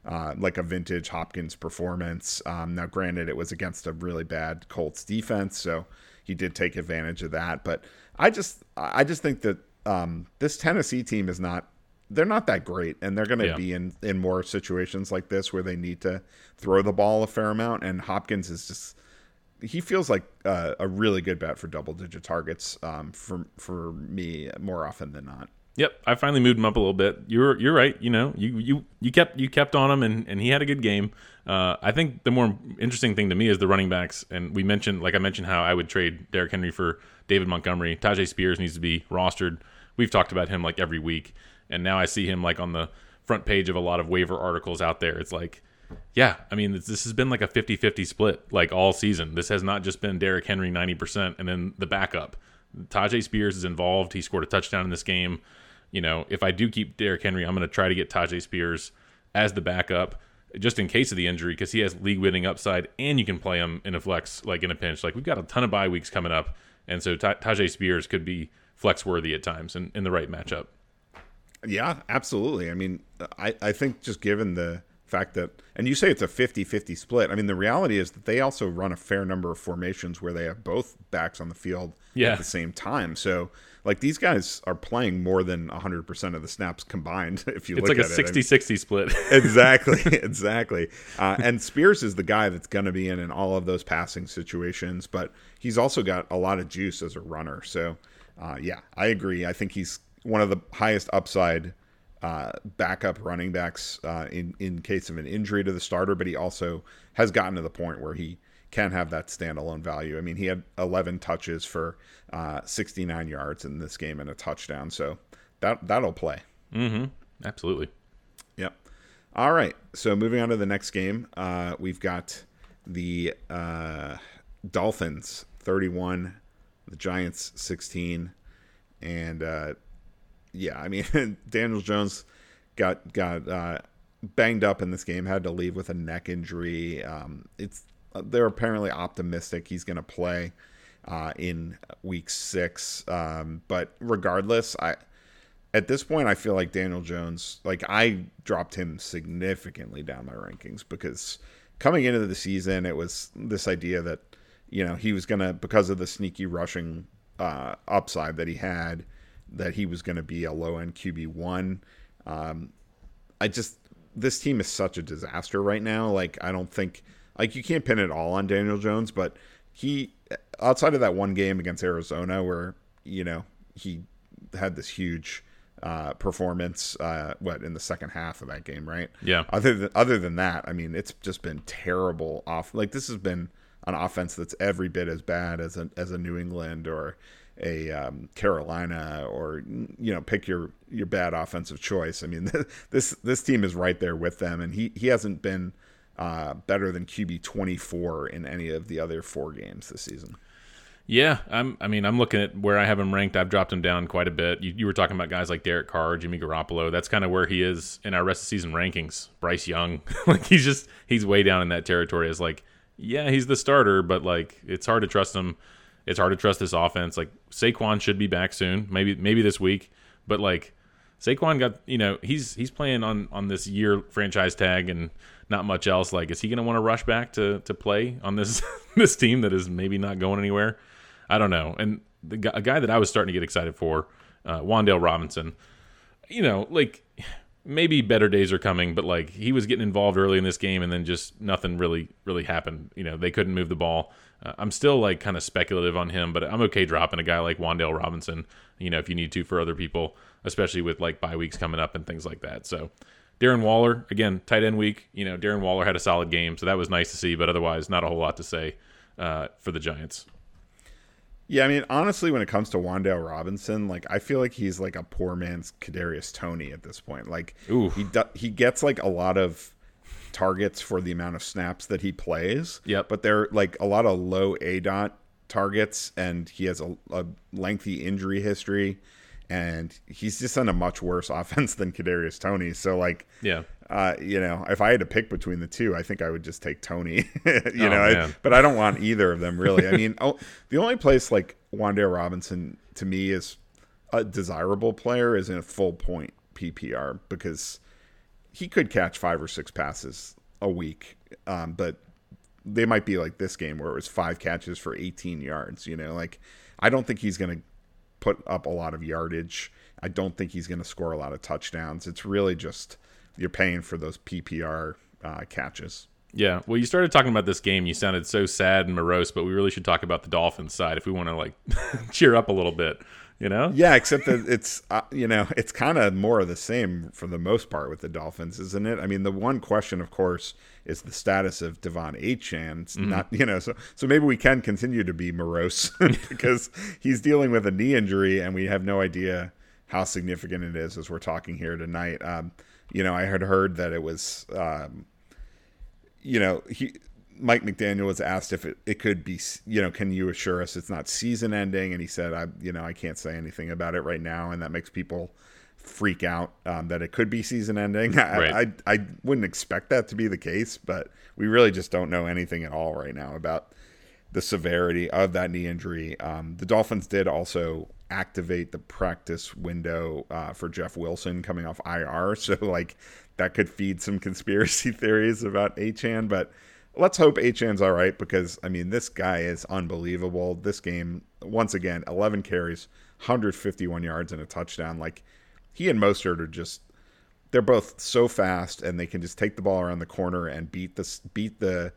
uh, like a vintage Hopkins performance. Um, now, granted, it was against a really bad Colts defense, so he did take advantage of that. But I just, I just think that um, this Tennessee team is not. They're not that great, and they're going to Yeah. be in in more situations like this where they need to throw the ball a fair amount. And Hopkins is just he feels like uh, a really good bet for double digit targets um, for for me more often than not. Yep, I finally moved him up a little bit. You're you're right. You know, you you you kept you kept on him, and and he had a good game. Uh, I think the more interesting thing to me is the running backs, and we mentioned, like I mentioned, how I would trade Derrick Henry for David Montgomery. Tyjae Spears needs to be rostered. We've talked about him like every week, and now I see him like on the front page of a lot of waiver articles out there. It's like, yeah, I mean, this, has been like a 50-50 split like all season. This has not just been Derrick Henry ninety percent, and then the backup. Tyjae Spears is involved. He scored a touchdown in this game you know, if I do keep Derrick Henry, I'm going to try to get Tyjae Spears as the backup just in case of the injury because he has league winning upside and you can play him in a flex, like in a pinch. Like we've got a ton of bye weeks coming up. And so Ta- Tyjae Spears could be flex worthy at times in, in the right matchup. Yeah, absolutely. I mean, I, I think just given the fact that, and you say it's a 50 50 split, I mean, the reality is that they also run a fair number of formations where they have both backs on the field Yeah. at the same time. So, like, these guys are playing more than 100% of the snaps combined, if you It's look like a at it. Mean- 60 60 split. exactly, exactly. Uh, and Spears is the guy that's going to be in in all of those passing situations, but he's also got a lot of juice as a runner. So, uh, yeah, I agree. I think he's one of the highest upside uh, backup running backs uh, in in case of an injury to the starter, but he also has gotten to the point where he can have that standalone value. I mean, he had 11 touches for uh, 69 yards in this game and a touchdown, so that that'll play. Absolutely. Yep. All right. So moving on to the next game, uh, we've got the uh, Dolphins 31, the Giants 16, and uh, yeah, I mean Daniel Jones got got uh, banged up in this game, had to leave with a neck injury. Um, it's they're apparently optimistic he's going to play uh, in week six, um, but regardless, I at this point, I feel like Daniel Jones, like I dropped him significantly down my rankings because coming into the season, it was this idea that, you know, he was going to, because of the sneaky rushing uh, upside that he had, that he was going to be a low end QB1. Um, I just, this team is such a disaster right now. Like, I don't think, like, you can't pin it all on Daniel Jones, but he, outside of that one game against Arizona where, you know, he had this huge uh, performance. Uh, what in the second half of that game, right? Yeah. Other than other than that, I mean, it's just been terrible. Off like this has been an offense that's every bit as bad as a as a New England or a um, Carolina or you know pick your your bad offensive choice. I mean, this this team is right there with them, and he he hasn't been uh, better than QB twenty four in any of the other four games this season. Yeah, I'm. I mean, I'm looking at where I have him ranked. I've dropped him down quite a bit. You, you were talking about guys like Derek Carr, Jimmy Garoppolo. That's kind of where he is in our rest of season rankings. Bryce Young, like he's just he's way down in that territory. As like, yeah, he's the starter, but like it's hard to trust him. It's hard to trust this offense. Like Saquon should be back soon, maybe maybe this week, but like Saquon got you know he's he's playing on on this year franchise tag and not much else. Like, is he going to want to rush back to to play on this this team that is maybe not going anywhere? I don't know. And the guy, a guy that I was starting to get excited for, uh, Wan'Dale Robinson. You know, like maybe better days are coming, but like he was getting involved early in this game, and then just nothing really really happened. You know, they couldn't move the ball. Uh, I'm still like kind of speculative on him, but I'm okay dropping a guy like Wan'Dale Robinson. You know, if you need to for other people, especially with like bye weeks coming up and things like that. So. Darren Waller, again, tight end week. You know, Darren Waller had a solid game, so that was nice to see, but otherwise, not a whole lot to say uh, for the Giants. Yeah, I mean, honestly, when it comes to Wan'Dale Robinson, like I feel like he's like a poor man's Kadarius Toney at this point. Like Ooh. he do, he gets like a lot of targets for the amount of snaps that he plays. Yep. But they're like a lot of low A dot targets, and he has a, a lengthy injury history, and he's just on a much worse offense than Kadarius Toney. So like, Yeah. uh, you know, if I had to pick between the two, I think I would just take Toney. you Oh, know, I- but I don't want either of them really. I mean, oh, the only place like Wan'Dale Robinson to me is a desirable player is in a full point PPR because he could catch five or six passes a week, um, but they might be like this game where it was five catches for 18 yards. You know, like I don't think he's going to put up a lot of yardage. I don't think he's going to score a lot of touchdowns. It's really just you're paying for those PPR uh, catches. Yeah. Well, you started talking about this game. You sounded so sad and morose, but we really should talk about the Dolphins side if we want to like cheer up a little bit. You know? Yeah, except that it's uh, you know it's kind of more of the same for the most part with the Dolphins, isn't it? I mean, the one question, of course, is the status of De'Von Achane. It's mm-hmm. not you know so so maybe we can continue to be morose because he's dealing with a knee injury and we have no idea how significant it is as we're talking here tonight. Um, you know, I had heard that it was. Um, you know, he Mike McDaniel was asked if it, it could be, you know, can you assure us it's not season ending? And he said, I, you know, I can't say anything about it right now. And that makes people freak out um, that it could be season ending. Right. I, I, I wouldn't expect that to be the case, but we really just don't know anything at all right now about the severity of that knee injury. Um, the Dolphins did also activate the practice window uh, for Jeff Wilson coming off IR. So, like, that could feed some conspiracy theories about Achane, but let's hope Achane's all right because I mean this guy is unbelievable. This game once again 11 carries, 151 yards and a touchdown. Like he and Mostert are just they're both so fast and they can just take the ball around the corner and beat the beat the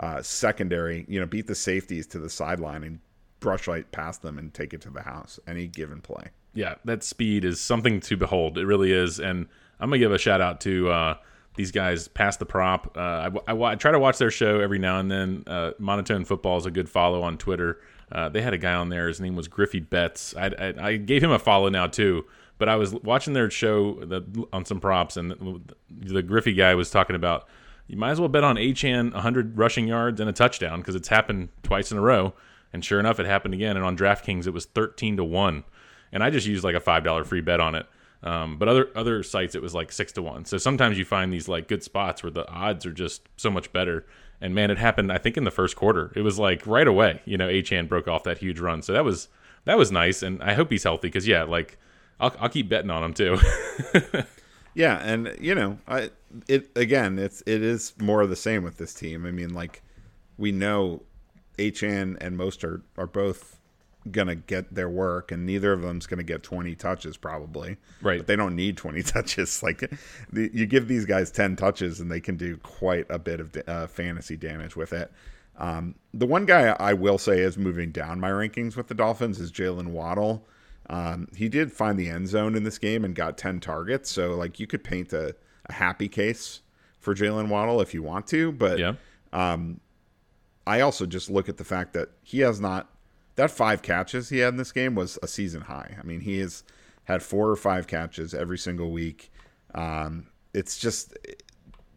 uh, secondary, you know, beat the safeties to the sideline and brush right past them and take it to the house any given play. Yeah, that speed is something to behold. It really is and I'm gonna give a shout out to uh, these guys. Pass the prop. Uh, I, I, I, try to watch their show every now and then. Uh, Monotone Football is a good follow on Twitter. Uh, they had a guy on there. His name was Griffey Betts. I, I, I, gave him a follow now too. But I was watching their show the, on some props, and the, the Griffey guy was talking about you might as well bet on Achane 100 rushing yards and a touchdown because it's happened twice in a row. And sure enough, it happened again. And on DraftKings, it was 13 to one. And I just used like a five dollar free bet on it. Um, but other other sites it was like six to one. So sometimes you find these like good spots where the odds are just so much better. And man, it happened I think in the first quarter. It was like right away. You know, Achane broke off that huge run. So that was that was nice. And I hope he's healthy because yeah, like I'll I'll keep betting on him too. yeah, and you know, I it again it's it is more of the same with this team. I mean, like we know Achane and Mostert are both gonna get their work, and neither of them's gonna get 20 touches probably. Right. But they don't need 20 touches. Like the, you give these guys 10 touches, and they can do quite a bit of uh, fantasy damage with it. Um, the one guy I will say is moving down my rankings with the Dolphins is Jaylen Waddle. Um, he did find the end zone in this game and got 10 targets. So like you could paint a, a happy case for Jaylen Waddle if you want to, but yeah. um, I also just look at the fact that he has not that five catches he had in this game was a season high. I mean, he has had four or five catches every single week. Um, it's just,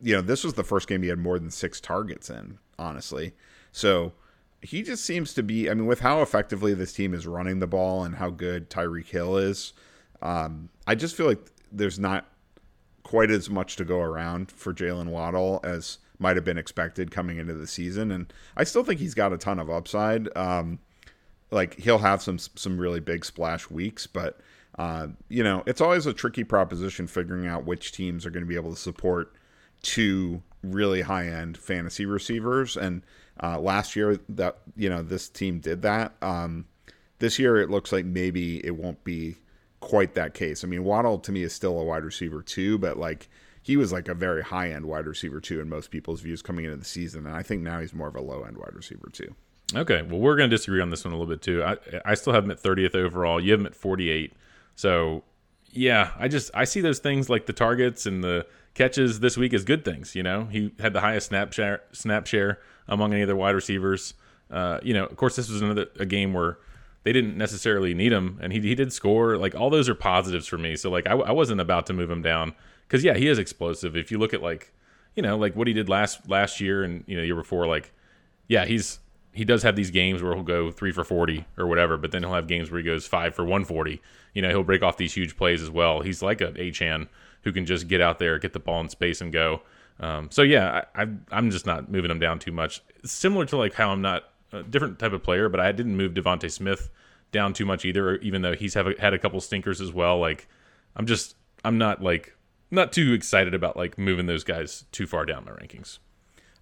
you know, this was the first game he had more than six targets in, honestly. So he just seems to be, I mean, with how effectively this team is running the ball and how good Tyreek Hill is, um, I just feel like there's not quite as much to go around for Jaylen Waddle as might have been expected coming into the season. And I still think he's got a ton of upside. Um, like he'll have some some really big splash weeks, but uh, you know it's always a tricky proposition figuring out which teams are going to be able to support two really high end fantasy receivers. And uh, last year that you know this team did that. Um, this year it looks like maybe it won't be quite that case. I mean Waddle to me is still a wide receiver too, but like he was like a very high end wide receiver too in most people's views coming into the season, and I think now he's more of a low end wide receiver too. Okay, well, we're going to disagree on this one a little bit too. I I still have him at 30th overall. You have him at 48. So, yeah, I just I see those things like the targets and the catches this week as good things. You know, he had the highest snap share snap share among any other wide receivers. Uh, you know, of course, this was another a game where they didn't necessarily need him, and he he did score. Like all those are positives for me. So like I, I wasn't about to move him down because yeah, he is explosive. If you look at like you know like what he did last last year and you know year before, like yeah, he's he does have these games where he'll go three for 40 or whatever, but then he'll have games where he goes five for 140. You know, he'll break off these huge plays as well. He's like a Achane who can just get out there, get the ball in space, and go. Um, so yeah, I, am just not moving him down too much. Similar to like how I'm not a different type of player, but I didn't move DeVonta Smith down too much either, even though he's have a, had a couple stinkers as well. Like I'm just I'm not like not too excited about like moving those guys too far down my rankings.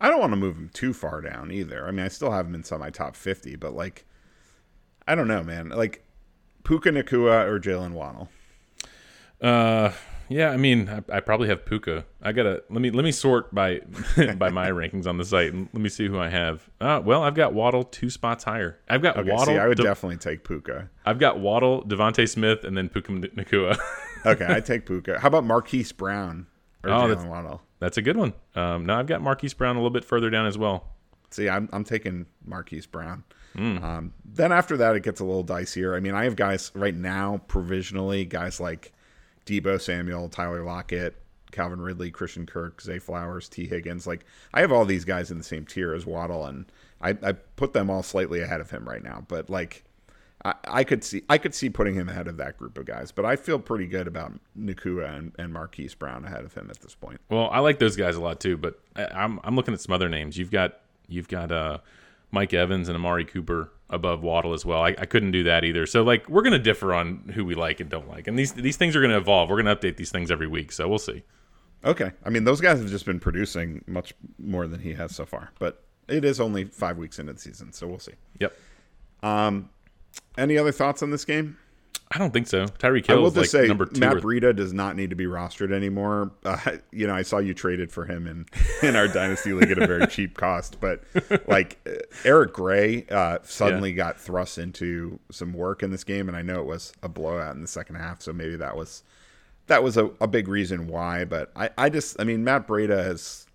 I don't want to move him too far down either. I mean, I still have him in some of my top 50, but like, I don't know, man. Like, Puka Nacua or Jaylen Waddle? Uh, yeah, I mean, I, I, probably have Puka. I gotta let me let me sort by by my rankings on the site and let me see who I have. Uh, well, I've got Waddle two spots higher. I've got okay, Waddle. See, I would De- definitely take Puka. I've got Waddle, DeVonta Smith, and then Puka Nacua. okay, I take Puka. How about Marquise Brown oh, Jaylen Waddle? That's a good one. Um, no, I've got Marquise Brown a little bit further down as well. See, I'm I'm taking Marquise Brown. Mm. Um, then after that, it gets a little dicier. I mean, I have guys right now provisionally, guys like Deebo Samuel, Tyler Lockett, Calvin Ridley, Christian Kirk, Zay Flowers, Tee Higgins. Like I have all these guys in the same tier as Waddle, and I, I put them all slightly ahead of him right now. But like I, I, could see I could see putting him ahead of that group of guys. But I feel pretty good about Nacua and, and Marquise Brown ahead of him at this point. Well, I like those guys a lot too. But I, I'm I'm looking at some other names. You've got you've got uh Mike Evans and Amari Cooper above Waddle as well. I, I couldn't do that either. So like we're gonna differ on who we like and don't like, and these these things are gonna evolve. We're gonna update these things every week, so we'll see. Okay, I mean those guys have just been producing much more than he has so far, but it is only five weeks into the season, so we'll see. Yep. Um, any other thoughts on this game? I don't think so. Tyreek Hill I will just like say number two Matt. Breida does not need to be rostered anymore. Uh, you know, I saw you traded for him in in our dynasty league at a very cheap cost, but like uh, Eric Gray uh, suddenly yeah. got thrust into some work in this game, and I know it was a blowout in the second half, so maybe that was that was a, a big reason why. But I, I just, I mean, Matt Breida is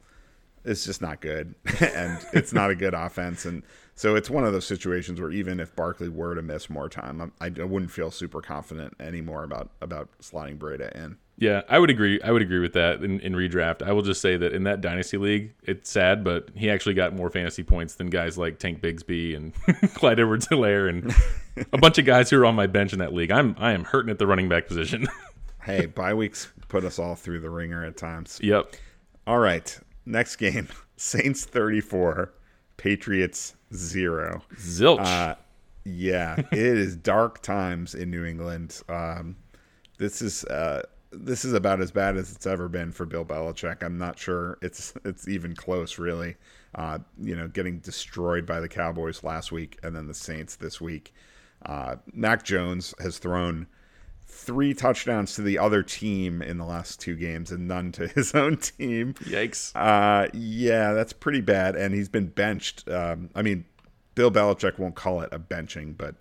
is just not good, and it's not a good offense, and so it's one of those situations where even if Barkley were to miss more time, I, I wouldn't feel super confident anymore about about slotting Breida in. Yeah, I would agree. I would agree with that in, in redraft. I will just say that in that dynasty league, it's sad, but he actually got more fantasy points than guys like Tank Bigsby and Clyde Edwards-Helaire and a bunch of guys who are on my bench in that league. I'm I am hurting at the running back position. hey, bye weeks put us all through the ringer at times. Yep. All right, next game: Saints 34, Patriots zero. Zilch. Uh, yeah, it is dark times in New England. Um, this is uh, this is about as bad as it's ever been for Bill Belichick. I'm not sure it's it's even close, really. Uh, you know, getting destroyed by the Cowboys last week and then the Saints this week. Uh, Mac Jones has thrown three touchdowns to the other team in the last two games and none to his own team. Yikes. Uh, yeah, that's pretty bad. And he's been benched. Um, I mean, Bill Belichick won't call it a benching, but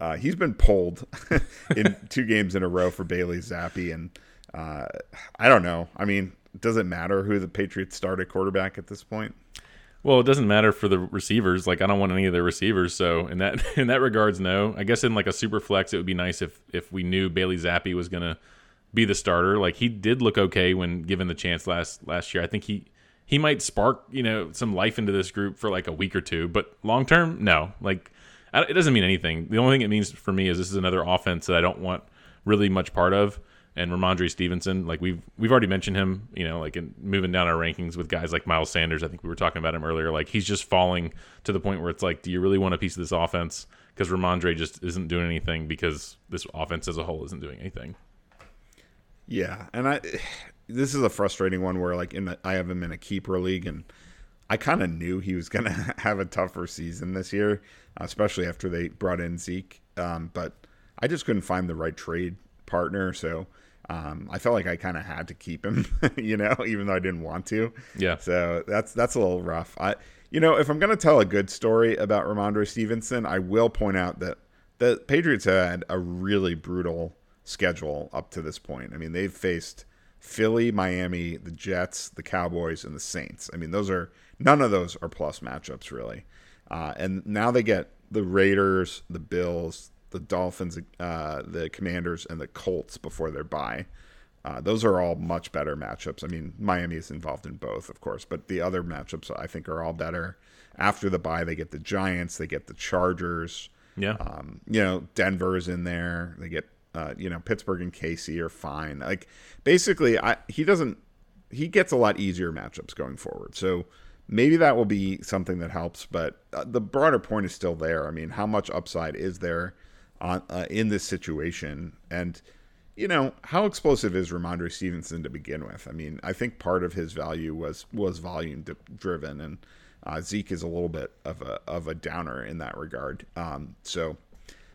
uh, he's been pulled in two games in a row for Bailey Zappe. And uh, I don't know. I mean, does it matter who the Patriots started quarterback at this point? Well, it doesn't matter for the receivers. Like I don't want any of their receivers. So in that in that regards, no. I guess in like a super flex, it would be nice if if we knew Bailey Zappe was gonna be the starter. Like he did look okay when given the chance last last year. I think he he might spark you know some life into this group for like a week or two. But long term, no. Like it doesn't mean anything. The only thing it means for me is this is another offense that I don't want really much part of and Rhamondre Stevenson. Like we've we've already mentioned him, you know, like in moving down our rankings with guys like Miles Sanders. I think we were talking about him earlier. Like he's just falling to the point where it's like, do you really want a piece of this offense? Because Rhamondre just isn't doing anything because this offense as a whole isn't doing anything. Yeah, and I this is a frustrating one where like in the, I have him in a keeper league and I kind of knew he was going to have a tougher season this year, especially after they brought in Zeke. Um, but I just couldn't find the right trade partner, so um, I felt like I kind of had to keep him, you know, even though I didn't want to. Yeah. So that's that's a little rough. I, you know, if I'm going to tell a good story about Rhamondre Stevenson, I will point out that the Patriots had a really brutal schedule up to this point. I mean, they've faced Philly, Miami, the Jets, the Cowboys, and the Saints. I mean, those are none of those are plus matchups really. Uh, and now they get the Raiders, the Bills, the Dolphins, uh, the Commanders, and the Colts before their bye. Uh, those are all much better matchups. I mean, Miami is involved in both, of course, but the other matchups I think are all better. After the bye, they get the Giants, they get the Chargers. Yeah. Um, you know, Denver's in there. They get, uh, you know, Pittsburgh and KC are fine. Like, basically, I he doesn't, he gets a lot easier matchups going forward. So maybe that will be something that helps, but uh, the broader point is still there. I mean, how much upside is there? On uh, in this situation. And you know, how explosive is Rhamondre Stevenson to begin with? I mean, I think part of his value was was volume d- driven, and uh, Zeke is a little bit of a of a downer in that regard. Um, so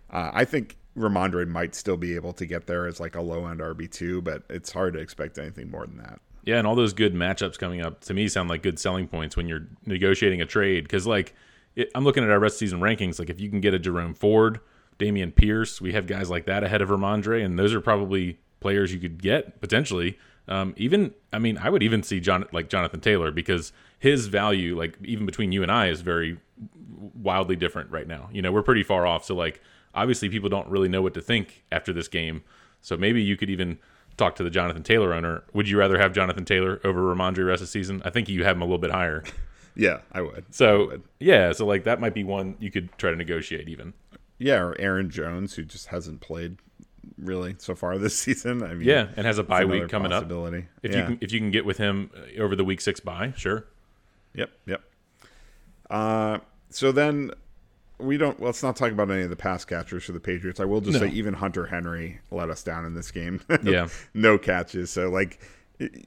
uh, I think Rhamondre might still be able to get there as like a low end RB two, but it's hard to expect anything more than that. Yeah, and all those good matchups coming up to me sound like good selling points when you're negotiating a trade. Because like it, I'm looking at our rest season rankings, like if you can get a Jerome Ford, Dameon Pierce, we have guys like that ahead of Rhamondre, and those are probably players you could get potentially. Um, even I mean, I would even see John like Jonathan Taylor because his value, like even between you and I, is very wildly different right now. You know, we're pretty far off. So like obviously people don't really know what to think after this game. So maybe you could even talk to the Jonathan Taylor owner. Would you rather have Jonathan Taylor over Rhamondre rest of the season? I think you have him a little bit higher. Yeah, I would. So I would. yeah, so like that might be one you could try to negotiate even. Yeah, or Aaron Jones, who just hasn't played really so far this season. I mean, Yeah, and has a bye week coming up. If Yeah. you can if you can get with him uh, over the week six bye, sure. Yep, yep. Uh, so then we don't. Let's not talk about any of the pass catchers for the Patriots. I will just No. say even Hunter Henry let us down in this game. Yeah. no catches. So like,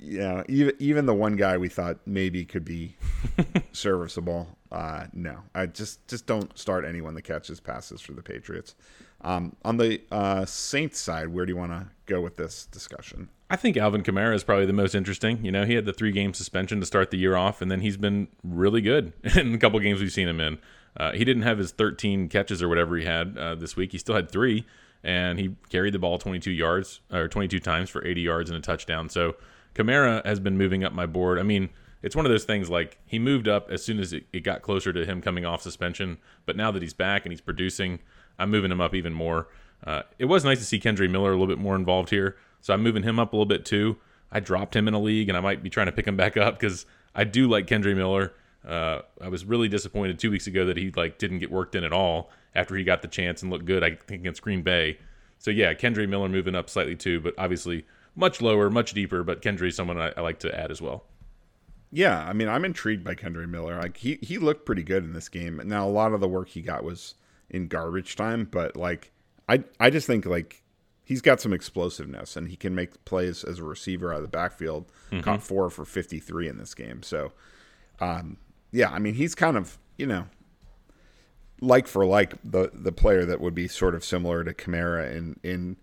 yeah, even even the one guy we thought maybe could be serviceable. Uh, no, I just just don't start anyone that catches passes for the Patriots. Um, on the uh, Saints side, where do you want to go with this discussion? I think Alvin Kamara is probably the most interesting. You know, he had the three game suspension to start the year off, and then he's been really good in a couple games we've seen him in. Uh, he didn't have his 13 catches or whatever he had uh, this week. He still had three, and he carried the ball 22 yards or 22 times for 80 yards and a touchdown. So Kamara has been moving up my board. I mean, it's one of those things like he moved up as soon as it, it got closer to him coming off suspension, but now that he's back and he's producing, I'm moving him up even more. Uh, it was nice to see Kendre Miller a little bit more involved here, so I'm moving him up a little bit too. I dropped him in a league, and I might be trying to pick him back up because I do like Kendre Miller. Uh, I was really disappointed two weeks ago that he like didn't get worked in at all after he got the chance and looked good. I think against Green Bay. So yeah, Kendre Miller moving up slightly too, but obviously much lower, much deeper. But Kendre's someone I, I like to add as well. Yeah, I mean, I'm intrigued by Kendre Miller. Like he he looked pretty good in this game. Now a lot of the work he got was in garbage time, but like I I just think like he's got some explosiveness and he can make plays as a receiver out of the backfield. Caught four for 53 in this game. So, um, yeah, I mean, he's kind of you know like for like the the player that would be sort of similar to Kamara in in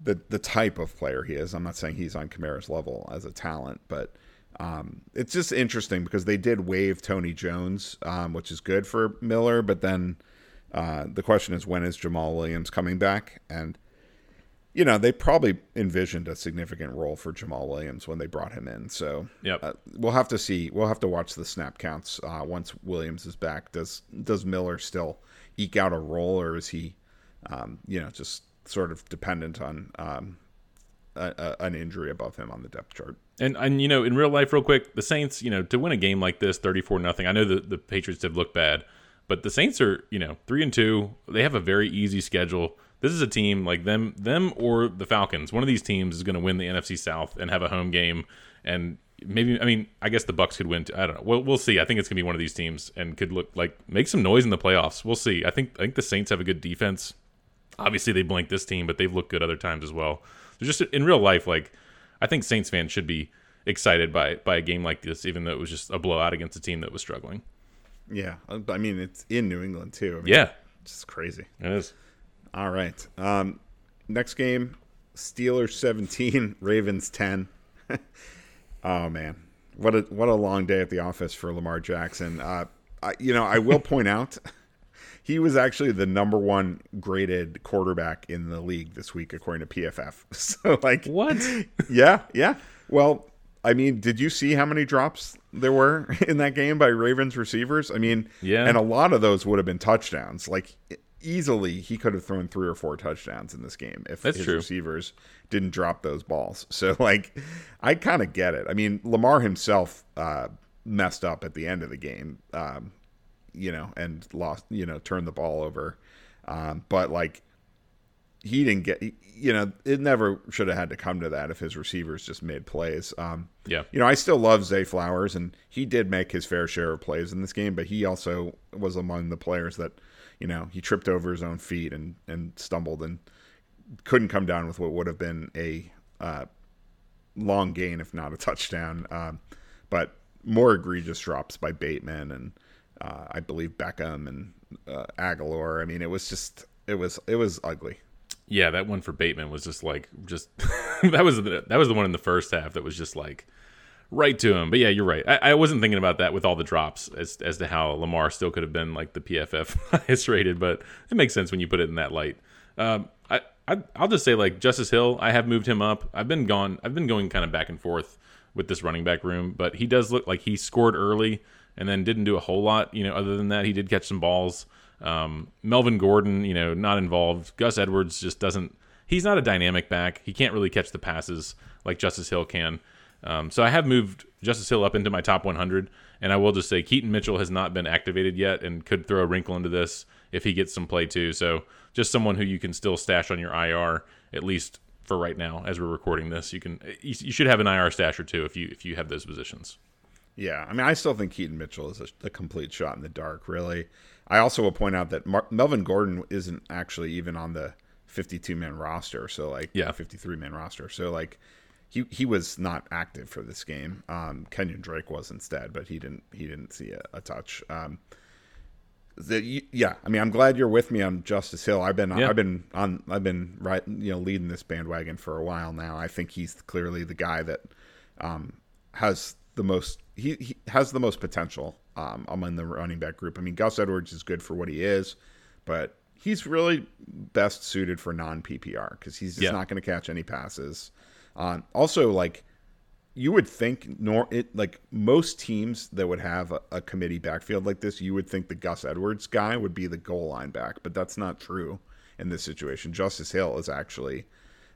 the the type of player he is. I'm not saying he's on Kamara's level as a talent, but um, it's just interesting because they did waive Tony Jones, um, which is good for Miller. But then uh, the question is, when is Jamaal Williams coming back? And you know, they probably envisioned a significant role for Jamaal Williams when they brought him in. So Yep. uh, we'll have to see. We'll have to watch the snap counts uh, once Williams is back. Does does Miller still eke out a role, or is he, um, you know, just sort of dependent on um, a, a, an injury above him on the depth chart? And and you know, in real life, real quick, the Saints, you know, to win a game like this, thirty four nothing. I know the the Patriots have looked bad, but the Saints are, you know, three and two. They have a very easy schedule. This is a team like them, them or the Falcons. One of these teams is going to win the NFC South and have a home game. And maybe, I mean, I guess the Bucs could win. Too. I don't know. We'll we'll see. I think it's going to be one of these teams and could look like make some noise in the playoffs. We'll see. I think I think the Saints have a good defense. Obviously, they blanked this team, but they've looked good other times as well. So just in real life, like I think Saints fans should be excited by by a game like this, even though it was just a blowout against a team that was struggling. Yeah, I mean it's in New England too. I mean, Yeah, it's just crazy. it is. All right. Um, next game, Steelers 17, Ravens 10. oh man, what a what a long day at the office for Lamar Jackson. Uh, I, you know, I will point out he was actually the number one graded quarterback in the league this week according to PFF. So like, What? yeah, yeah. Well, I mean, did you see how many drops there were in that game by Ravens receivers? I mean, Yeah. and a lot of those would have been touchdowns. Like easily, he could have thrown three or four touchdowns in this game if That's his true. receivers didn't drop those balls. So, like, I kind of get it. I mean, Lamar himself uh, messed up at the end of the game, um, you know, and lost, you know, turned the ball over. Um, but like, he didn't get you know it never should have had to come to that if his receivers just made plays um Yeah. you know i still love zay flowers and he did make his fair share of plays in this game but he also was among the players that you know he tripped over his own feet and and stumbled and couldn't come down with what would have been a uh, long gain, if not a touchdown. Um, but more egregious drops by Bateman and uh, I believe Beckham and uh, Agholor. I mean, it was just it was it was ugly. Yeah, that one for Bateman was just like just that was the, that was the one in the first half that was just like right to him. But yeah, you're right. I, I, wasn't thinking about that with all the drops as as to how Lamar still could have been like the PFF highest rated, but it makes sense when you put it in that light. Um, I, I I'll just say like Justice Hill, I have moved him up. I've been gone. I've been going kind of back and forth with this running back room, but he does look like he scored early and then didn't do a whole lot. You know, other than that, he did catch some balls. Um, Melvin Gordon, you know, not involved. Gus Edwards just doesn't. He's not a dynamic back. He can't really catch the passes like Justice Hill can. Um, so I have moved Justice Hill up into my top 100, and I will just say Keaton Mitchell has not been activated yet and could throw a wrinkle into this if he gets some play too. So just someone who you can still stash on your IR at least for right now as we're recording this. You can you, you should have an IR stash or two if you if you have those positions. Yeah, I mean, I still think Keaton Mitchell is a, a complete shot in the dark. Really, I also will point out that Mar- Melvin Gordon isn't actually even on the 52 man roster. So like, yeah, 53 man roster. So like, he he was not active for this game. Um, Kenyon Drake was instead, but he didn't he didn't see a, a touch. Um, the, yeah, I mean, I'm glad you're with me on Justice Hill. I've been yeah. I've been on I've been right you know leading this bandwagon for a while now. I think he's clearly the guy that um, has the most he, he has the most potential um, among the running back group. I mean, Gus Edwards is good for what he is, but he's really best suited for non PPR because he's just yeah. not going to catch any passes. Um, also, like you would think, nor it like most teams that would have a, a, committee backfield like this, you would think the Gus Edwards guy would be the goal line back, but that's not true in this situation. Justice Hill is actually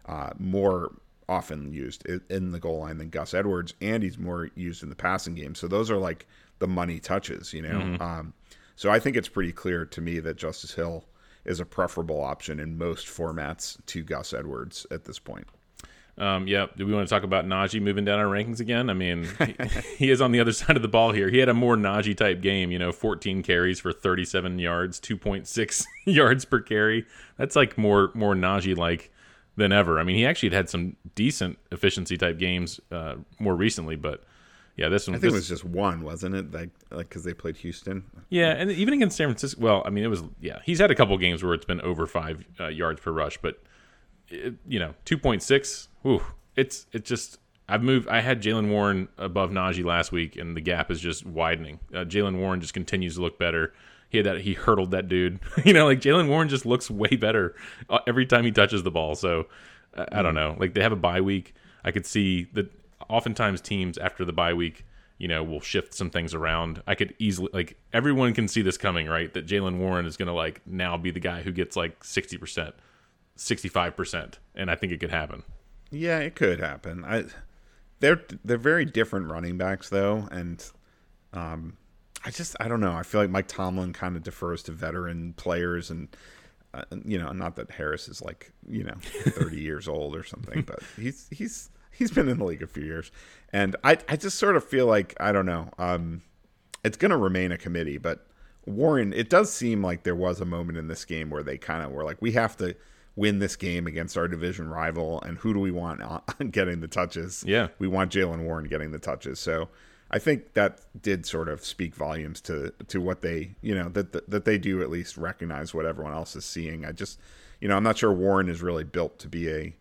uh, more often used in the goal line than Gus Edwards, and he's more used in the passing game. So those are like the money touches, you know. Mm-hmm. Um, so I think it's pretty clear to me that Justice Hill is a preferable option in most formats to Gus Edwards at this point. Um, yeah. Do we want to talk about Najee moving down our rankings again? I mean, he, he, is on the other side of the ball here. He had a more Najee type game, you know, 14 carries for 37 yards, 2.6 yards per carry. That's like more more Najee like than ever. I mean, he actually had had some decent efficiency type games uh, more recently, but yeah, this one. I think this, it was just one, wasn't it? Like, like because they played Houston. Yeah, and even against San Francisco. Well, I mean, it was yeah. He's had a couple games where it's been over five uh, yards per rush, but it, you know, two point six. Ooh, it's it's just. I've moved. I had Jaylen Warren above Najee last week, and the gap is just widening. Uh, Jaylen Warren just continues to look better he had that he hurdled that dude. you know, like Jaylen Warren just looks way better uh, every time he touches the ball. So I, I don't know. Like they have a bye week. I could see that oftentimes teams after the bye week, you know, will shift some things around. I could easily like everyone can see this coming, right? That Jaylen Warren is going to like now be the guy who gets like sixty percent, sixty five percent, and I think it could happen. Yeah, it could happen. I they're they're very different running backs though, and um, I just I don't know. I feel like Mike Tomlin kind of defers to veteran players, and uh, you know, not that Harris is like you know thirty years old or something, but he's he's he's been in the league a few years, and I I just sort of feel like I don't know. Um, it's going to remain a committee, but Warren, it does seem like there was a moment in this game where they kind of were like, we have to win this game against our division rival, and who do we want on getting the touches? Yeah, we want Jaylen Warren getting the touches. So I think that did sort of speak volumes to to what they you know that, that that they do at least recognize what everyone else is seeing. I just you know I'm not sure Warren is really built to be a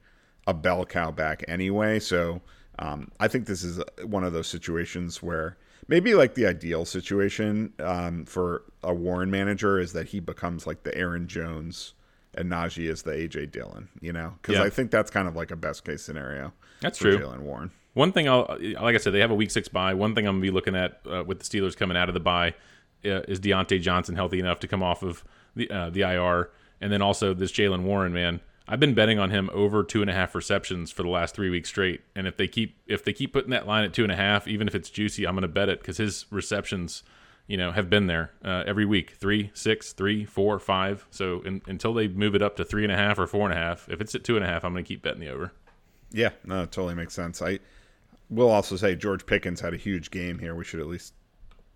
a bell cow back anyway. So um, I think this is one of those situations where maybe like the ideal situation um, for a Warren manager is that he becomes like the Aaron Jones and Najee is the AJ Dillon. You know, because yeah. I think that's kind of like a best case scenario. That's true. Jaylen Warren. One thing I'll, like I said, they have a week six bye. One thing I'm gonna be looking at uh, with the Steelers coming out of the bye uh, is Diontae Johnson healthy enough to come off of the uh, the IR, and then also this Jaylen Warren man. I've been betting on him over two and a half receptions for the last three weeks straight, and if they keep if they keep putting that line at two and a half, even if it's juicy, I'm gonna bet it because his receptions, you know, have been there uh, every week three, six, three, four, five. So in, until they move it up to three and a half or four and a half, if it's at two and a half, I'm gonna keep betting the over. Yeah, no, it totally makes sense. I We'll also say George Pickens had a huge game here. We should at least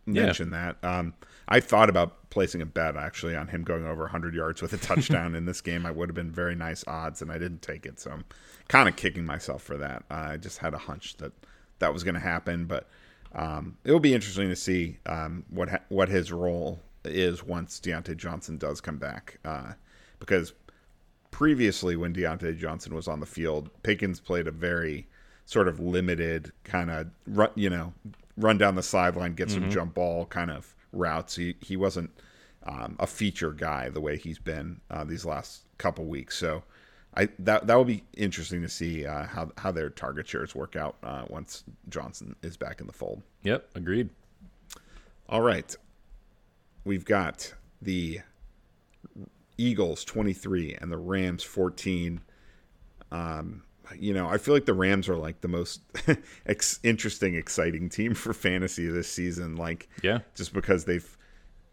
mention yeah. that. Um, I thought about placing a bet actually on him going over 100 yards with a touchdown in this game. I would have been very nice odds, and I didn't take it. So I'm kind of kicking myself for that. Uh, I just had a hunch that that was going to happen, but um, it will be interesting to see um, what ha- what his role is once Diontae Johnson does come back, uh, because previously when Diontae Johnson was on the field, Pickens played a very sort of limited kind of run, you know, run down the sideline, get some mm-hmm. jump ball kind of routes. He he wasn't um, a feature guy the way he's been uh, these last couple weeks. So I that that will be interesting to see uh, how how their target shares work out uh, once Johnson is back in the fold. Yep, agreed. All right, we've got the Eagles twenty three and the Rams fourteen. Um, you know, I feel like the Rams are like the most ex- interesting, exciting team for fantasy this season. Like, yeah, just because they've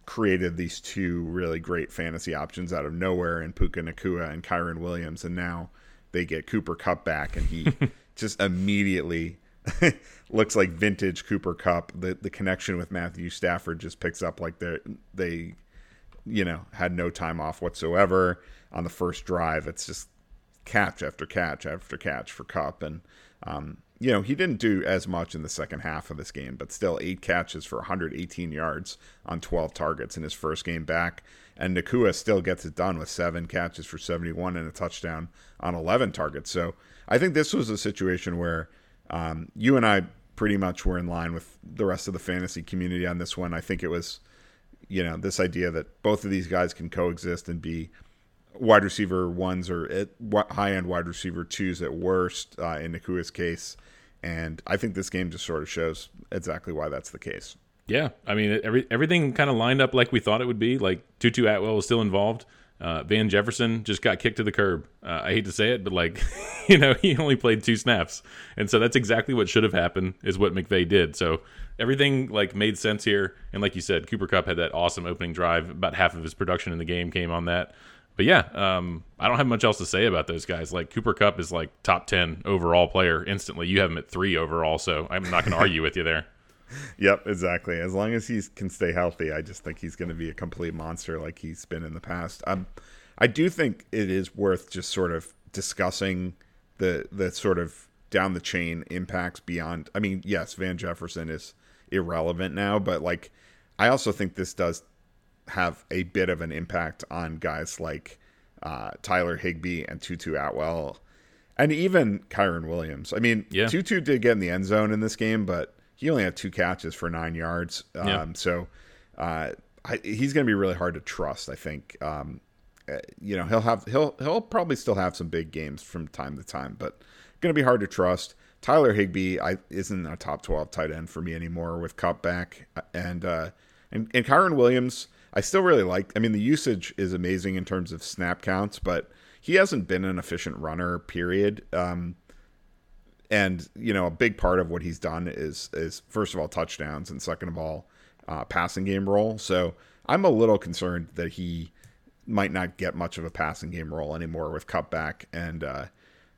created these two really great fantasy options out of nowhere in Puka Nacua and Kyren Williams, and now they get Cooper Kupp back, and he just immediately looks like vintage Cooper Kupp. The the connection with Matthew Stafford just picks up like they they, you know, had no time off whatsoever on the first drive. It's just catch after catch after catch for Kupp. And, um, you know, he didn't do as much in the second half of this game, but still eight catches for 118 yards on 12 targets in his first game back. And Nacua still gets it done with seven catches for 71 and a touchdown on 11 targets. So I think this was a situation where um, you and I pretty much were in line with the rest of the fantasy community on this one. I think it was, you know, this idea that both of these guys can coexist and be wide receiver ones or at high end wide receiver twos at worst uh, in Nacua's case. And I think this game just sort of shows exactly why that's the case. Yeah, I mean, every everything kind of lined up like we thought it would be. Like Tutu Atwell was still involved. Uh, Van Jefferson just got kicked to the curb. Uh, I hate to say it, but like, you know, he only played two snaps, and so that's exactly what should have happened. Is what McVay did. So everything like made sense here. And like you said, Cooper Kupp had that awesome opening drive. About half of his production in the game came on that but yeah, um, I don't have much else to say about those guys. Like Cooper Kupp is like top ten overall player instantly. You have him at three overall, so I'm not going to argue with you there. Yep, exactly. As long as he can stay healthy, I just think he's going to be a complete monster like he's been in the past. Um, I do think it is worth just sort of discussing the the sort of down the chain impacts beyond. I mean, yes, Van Jefferson is irrelevant now, but like I also think this does have a bit of an impact on guys like uh, Tyler Higbee and Tutu Atwell, and even Kyren Williams. I mean, yeah. Tutu did get in the end zone in this game, but he only had two catches for nine yards. Um, yeah. So uh, I, he's going to be really hard to trust. I think. Um, uh, you know, he'll have he'll he'll probably still have some big games from time to time, but going to be hard to trust. Tyler Higbee I, isn't a top twelve tight end for me anymore with Kupp back, and uh, and and Kyren Williams I still really like. I mean, the usage is amazing in terms of snap counts, but he hasn't been an efficient runner. Period. Um, and you know, a big part of what he's done is is first of all touchdowns, and second of all, uh, passing game role. So I'm a little concerned that he might not get much of a passing game role anymore with Kupp back, and uh,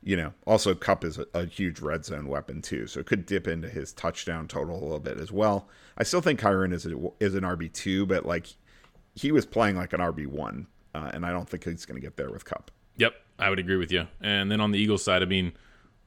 you know, also Kupp is a, a, huge red zone weapon too, so it could dip into his touchdown total a little bit as well. I still think Kyren is a, is an RB two, but like he was playing like an RB one, uh, and I don't think he's going to get there with Kupp. Yep, I would agree with you. And then on the Eagles side, I mean,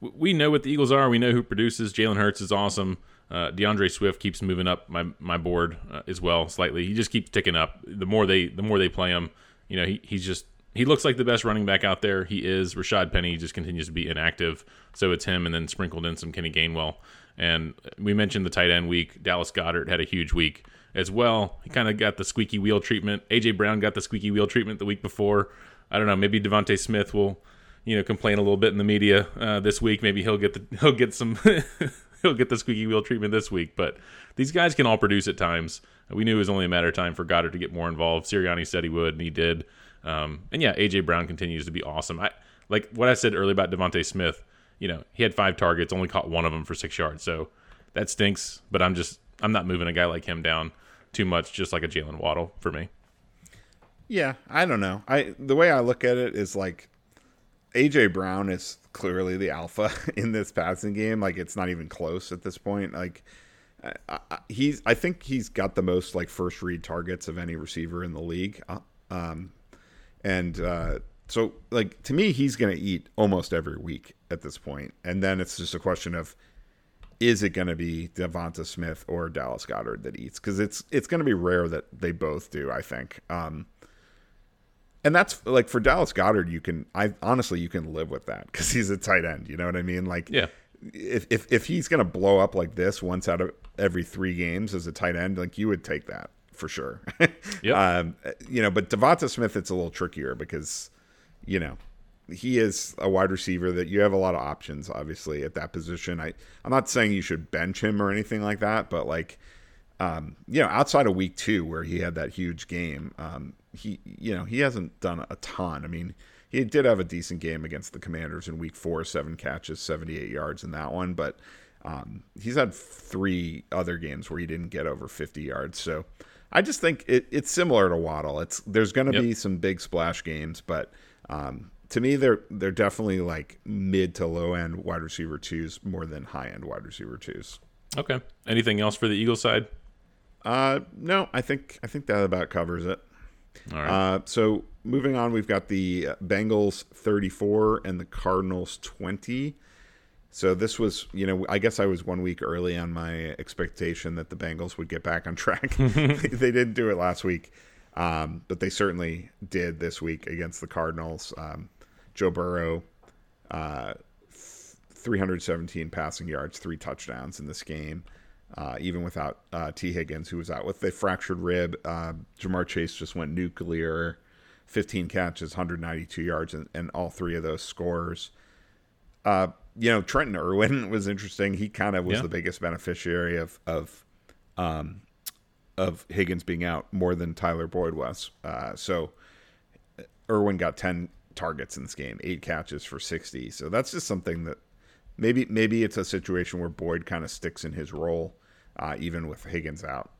we know what the Eagles are. We know who produces. Jalen Hurts is awesome. Uh, D'Andre Swift keeps moving up my my board uh, as well slightly. He just keeps ticking up. The more they the more they play him, you know, he, he's just he looks like the best running back out there. He is. Rashaad Penny just continues to be inactive, so it's him, and then sprinkled in some Kenny Gainwell. And we mentioned the tight end week. Dallas Goedert had a huge week as well. He kind of got the squeaky wheel treatment. AJ Brown got the squeaky wheel treatment the week before. I don't know. Maybe DeVonta Smith will, you know, complain a little bit in the media uh, this week. Maybe he'll get the he'll get some he'll get the squeaky wheel treatment this week. But these guys can all produce at times. We knew it was only a matter of time for Goedert to get more involved. Sirianni said he would, and he did. Um, and yeah, AJ Brown continues to be awesome. I like what I said earlier about DeVonta Smith. You know, he had five targets, only caught one of them for six yards. So that stinks. But I'm just I'm not moving a guy like him down too much, just like a Jaylen Waddle for me. Yeah, I don't know. I the way I look at it is like AJ Brown is clearly the alpha in this passing game. Like it's not even close at this point. Like I, he's I think he's got the most like first read targets of any receiver in the league. Uh, um, and uh, so like to me, he's going to eat almost every week at this point, and then it's just a question of is it going to be DeVonta Smith or Dallas Goedert that eats? Because it's it's going to be rare that they both do. I think. Um, and that's like for Dallas Goedert, you can I honestly you can live with that because he's a tight end. You know what I mean? Like yeah. If, if if he's gonna blow up like this once out of every three games as a tight end, like you would take that for sure. yeah. Um, you know, but DeVonta Smith, it's a little trickier because, you know, he is a wide receiver that you have a lot of options, obviously, at that position. I, I'm not saying you should bench him or anything like that, but like, um, you know, outside of week two where he had that huge game, um, he, you know, he hasn't done a ton. I mean, he did have a decent game against the Commanders in week four, seven catches, 78 yards in that one, but um, he's had three other games where he didn't get over 50 yards. So, I just think it, it's similar to Waddle. It's there's going to yep. be some big splash games, but um, to me they're they're definitely like mid to low end wide receiver twos more than high end wide receiver twos. Okay. Anything else for the Eagles side? Uh, no, I think I think that about covers it. All right. Uh, so moving on, we've got the Bengals 34 and the Cardinals 20. So this was, you know, I guess I was one week early on my expectation that the Bengals would get back on track. they didn't do it last week, um, but they certainly did this week against the Cardinals. Um, Joe Burrow, uh, 317 passing yards, three touchdowns in this game, uh, even without uh, Tee Higgins, who was out with a fractured rib. Uh, Ja'Marr Chase just went nuclear, 15 catches, 192 yards, and, and all three of those scores. Uh, you know, Trenton Irwin was interesting. He kind of was yeah. the biggest beneficiary of of um, of Higgins being out more than Tyler Boyd was. Uh, so Irwin got ten targets in this game, eight catches for sixty. So that's just something that maybe maybe it's a situation where Boyd kind of sticks in his role, uh, even with Higgins out.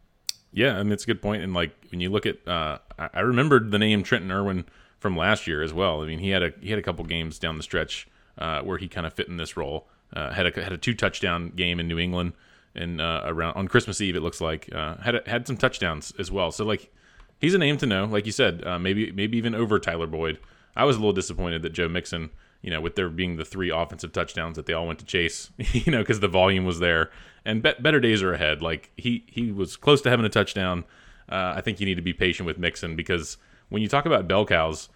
Yeah, and it's a good point. And like when you look at, uh, I remembered the name Trenton Irwin from last year as well. I mean, he had a he had a couple games down the stretch uh, where he kind of fit in this role. Uh, had a had a two touchdown game in New England and uh, around on Christmas Eve. It looks like uh, had a, had some touchdowns as well. So like he's a name to know. Like you said, maybe maybe even over Tyler Boyd. I was a little disappointed that Joe Mixon, you know, with there being the three offensive touchdowns that they all went to chase, you know, because the volume was there and be- better days are ahead. Like he he was close to having a touchdown. Uh, I think you need to be patient with Mixon because when you talk about bell cows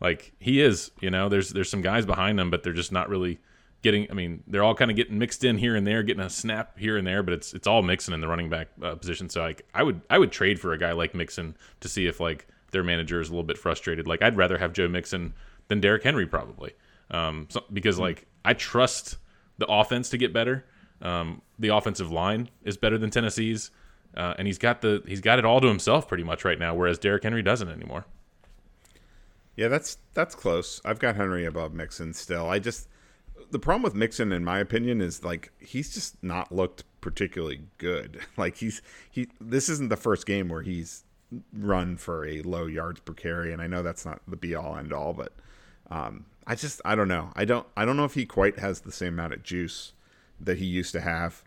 like he is, you know, there's there's some guys behind them, but they're just not really getting. I mean, they're all kind of getting mixed in here and there, getting a snap here and there, but it's it's all Mixon in the running back uh, position. So like, I would I would trade for a guy like Mixon to see if like their manager is a little bit frustrated. Like I'd rather have Joe Mixon than Derrick Henry probably, um, so, because like I trust the offense to get better. Um, the offensive line is better than Tennessee's, uh, and he's got the he's got it all to himself pretty much right now, whereas Derrick Henry doesn't anymore. Yeah, that's that's close. I've got Henry above Mixon still. I just the problem with Mixon, in my opinion, is like he's just not looked particularly good. Like he's he. This isn't the first game where he's run for a low yards per carry, and I know that's not the be all end all, but um, I just I don't know. I don't I don't know if he quite has the same amount of juice that he used to have.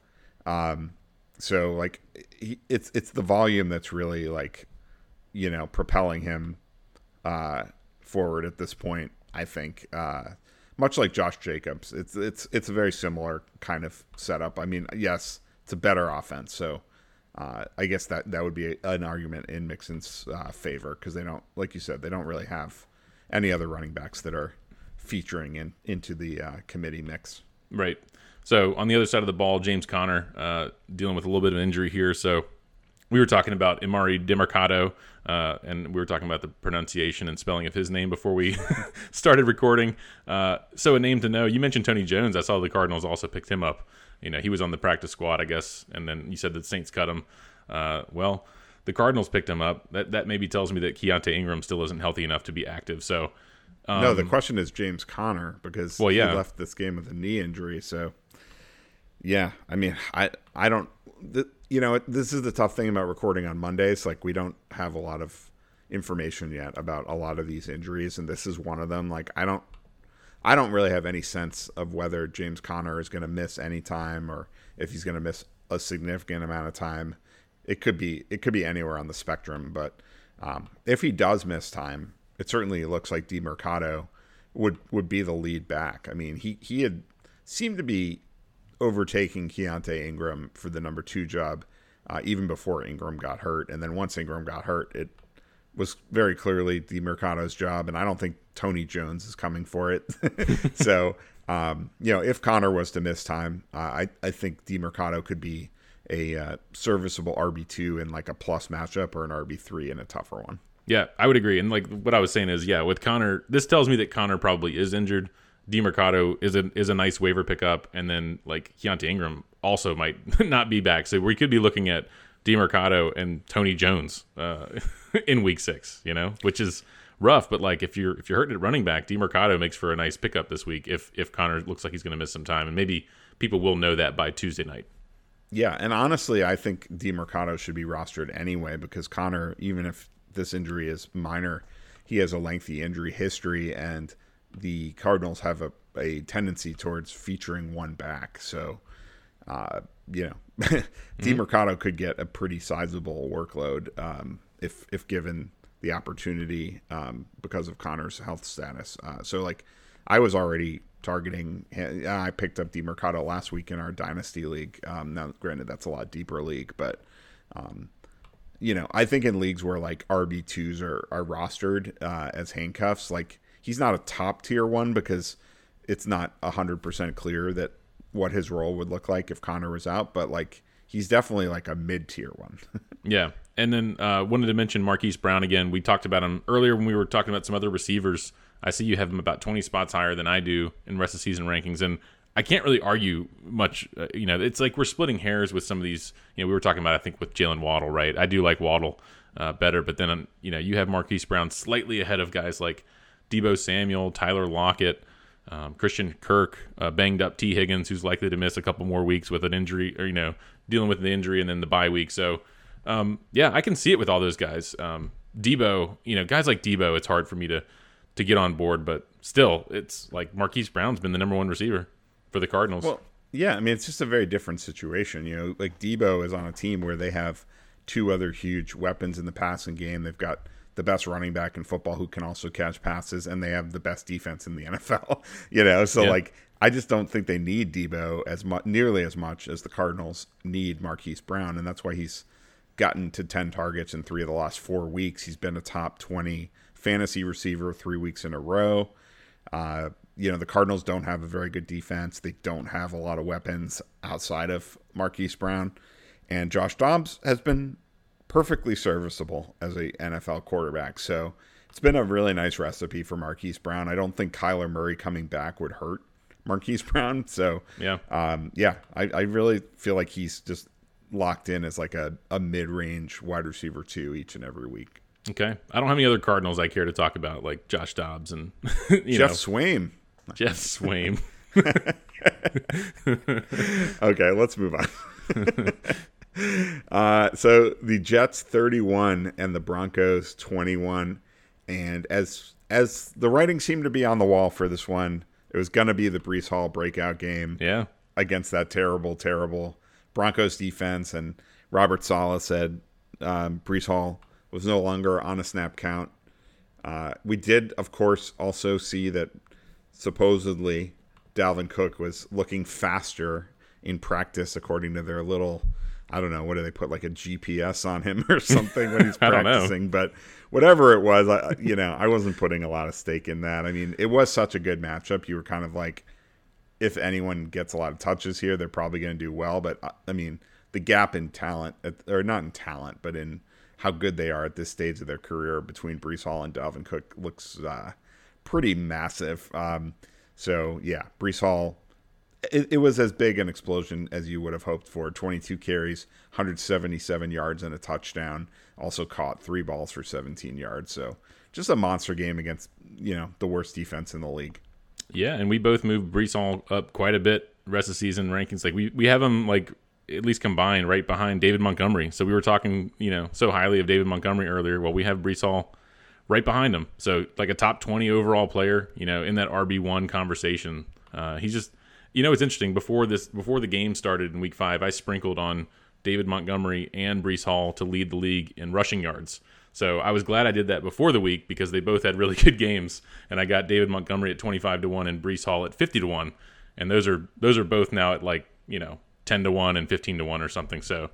Um, so like he, it's it's the volume that's really like you know propelling him uh forward at this point. I think, uh, much like Josh Jacobs, it's it's it's a very similar kind of setup. I mean, yes, it's a better offense, so uh, I guess that that would be a, an argument in Mixon's uh, favor because they don't, like you said, they don't really have any other running backs that are featuring in into the uh, committee mix. Right. So on the other side of the ball, James Conner uh, dealing with a little bit of injury here, so we were talking about Emari Demercado, uh, and we were talking about the pronunciation and spelling of his name before we started recording. So a name to know. You mentioned Tony Jones. I saw the Cardinals also picked him up. You know, he was on the practice squad, I guess, and then you said the Saints cut him. Uh, well, the Cardinals picked him up. That that maybe tells me that Keaontay Ingram still isn't healthy enough to be active. So. Um, no, the question is James Conner because well, yeah. he left this game with a knee injury. So, yeah, I mean, I I don't. You know, this is the tough thing about recording on Mondays. Like, we don't have a lot of information yet about a lot of these injuries, and this is one of them. Like, I don't, I don't really have any sense of whether James Conner is going to miss any time or if he's going to miss a significant amount of time. It could be it could be anywhere on the spectrum, but um, if he does miss time, it certainly looks like Demercado would would be the lead back. I mean, he he had seemed to be overtaking Keaontay Ingram for the number two job uh, even before Ingram got hurt, and then once Ingram got hurt, it was very clearly the Demercado's job, and I don't think Tony Jones is coming for it. so, um, you know, if Conner was to miss time, uh, I I think Demercado could be a uh, serviceable RB two in like a plus matchup or an RB three in a tougher one. Yeah, I would agree. And like what I was saying is, yeah, with Conner, this tells me that Conner probably is injured. Demercado is a is a nice waiver pickup, and then like Keaontay Ingram also might not be back. So we could be looking at Demercado and Tony Jones uh, in Week Six. You know, which is rough. But like if you're if you're hurting at running back, Demercado makes for a nice pickup this week. If if Conner looks like he's going to miss some time, and maybe people will know that by Tuesday night. Yeah, and honestly, I think Demercado should be rostered anyway because Conner, even if this injury is minor, he has a lengthy injury history, and the Cardinals have a, a tendency towards featuring one back. So, uh, you know, mm-hmm. Demercado could get a pretty sizable workload um, if if given the opportunity um, because of Conner's health status. Uh, so, like, I was already targeting. I picked up Demercado last week in our dynasty league. Um, now, granted, that's a lot deeper league, but um, you know, I think in leagues where like RB twos are are rostered uh, as handcuffs, like he's not a top tier one because it's not hundred percent clear that what his role would look like if Conner was out, but like he's definitely like a mid tier one. yeah, and then uh, wanted to mention Marquise Brown again. We talked about him earlier when we were talking about some other receivers. I see you have him about 20 spots higher than I do in rest of season rankings, and I can't really argue much. Uh, you know, it's like we're splitting hairs with some of these. You know, we were talking about I think with Jaylen Waddle, right? I do like Waddle uh, better, but then um, you know you have Marquise Brown slightly ahead of guys like Deebo Samuel, Tyler Lockett. Um, Christian Kirk, uh, banged up T. Higgins, who's likely to miss a couple more weeks with an injury, or you know, dealing with the injury and then the bye week. So, um, yeah, I can see it with all those guys. Um, Deebo, you know, guys like Deebo, it's hard for me to to get on board, but still, it's like Marquise Brown's been the number one receiver for the Cardinals. Well, yeah, I mean, it's just a very different situation. You know, like Deebo is on a team where they have two other huge weapons in the passing game. They've got the best running back in football who can also catch passes, and they have the best defense in the NFL. you know, so yeah. like I just don't think they need Deebo as much, nearly as much as the Cardinals need Marquise Brown, and that's why he's gotten to ten targets in three of the last four weeks. He's been a top twenty fantasy receiver three weeks in a row. Uh, you know, the Cardinals don't have a very good defense. They don't have a lot of weapons outside of Marquise Brown. And Josh Dobbs has been perfectly serviceable as a NFL quarterback. So it's been a really nice recipe for Marquise Brown. I don't think Kyler Murray coming back would hurt Marquise Brown. So yeah, um, yeah, I, I really feel like he's just locked in as like a, a mid range wide receiver two each and every week. Okay, I don't have any other Cardinals I care to talk about, like Josh Dobbs and Jeff know. Swaim. Geoff Swaim. okay, let's move on. Uh, so the Jets 31 and the Broncos 21, and as as the writing seemed to be on the wall for this one, it was going to be the Breece Hall breakout game. Yeah, against that terrible, terrible Broncos defense, and Robert Saleh said um, Breece Hall was no longer on a snap count. Uh, we did, of course, also see that supposedly Dalvin Cook was looking faster in practice, according to their little. I don't know what do they put like a GPS on him or something when he's practicing, but whatever it was, I, you know, I wasn't putting a lot of stake in that. I mean, it was such a good matchup. You were kind of like, if anyone gets a lot of touches here, they're probably going to do well. But uh, I mean, the gap in talent, or not in talent, but in how good they are at this stage of their career between Breece Hall and Dalvin Cook looks uh, pretty massive. Um, so yeah, Breece Hall. It, it, was as big an explosion as you would have hoped for. 22 carries, 177 yards, and a touchdown. Also caught three balls for 17 yards. So just a monster game against you know the worst defense in the league. Yeah, and we both moved Hall up quite a bit rest of season rankings. Like we we have him like at least combined right behind David Montgomery. So we were talking, you know, so highly of David Montgomery earlier. Well, we have Hall right behind him. So like a top 20 overall player, you know, in that RB1 conversation. Uh, he's just You know, it's interesting. Before this, before the game started in Week Five, I sprinkled on David Montgomery and Breece Hall to lead the league in rushing yards. So I was glad I did that before the week because they both had really good games, and I got David Montgomery at twenty five to one and Breece Hall at fifty to one, and those are those are both now at like you know ten to one and fifteen to one or something. So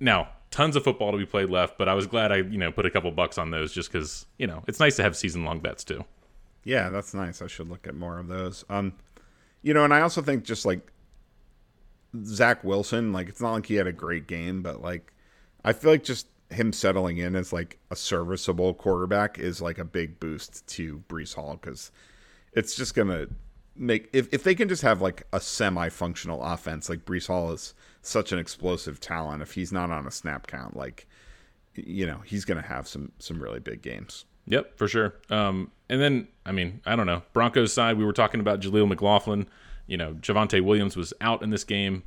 now tons of football to be played left, but I was glad I you know put a couple bucks on those just because you know it's nice to have season long bets too. Yeah, that's nice. I should look at more of those. Um, you know, and I also think just like Zach Wilson, like it's not like he had a great game, but like I feel like just him settling in as like a serviceable quarterback is like a big boost to Breece Hall because it's just gonna make if, if they can just have like a semi-functional offense like Breece Hall is such an explosive talent if he's not on a snap count like you know he's gonna have some some really big games Yep, for sure. Um, and then, I mean, I don't know. Broncos side, we were talking about Jaleel McLaughlin. You know, Javonte Williams was out in this game.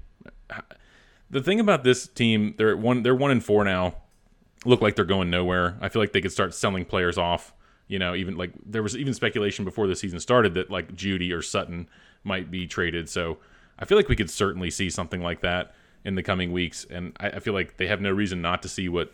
The thing about this team, they're one, they're one and four now. Look like they're going nowhere. I feel like they could start selling players off. You know, even like there was even speculation before the season started that like Jeudy or Sutton might be traded. So I feel like we could certainly see something like that in the coming weeks. And I, I feel like they have no reason not to see what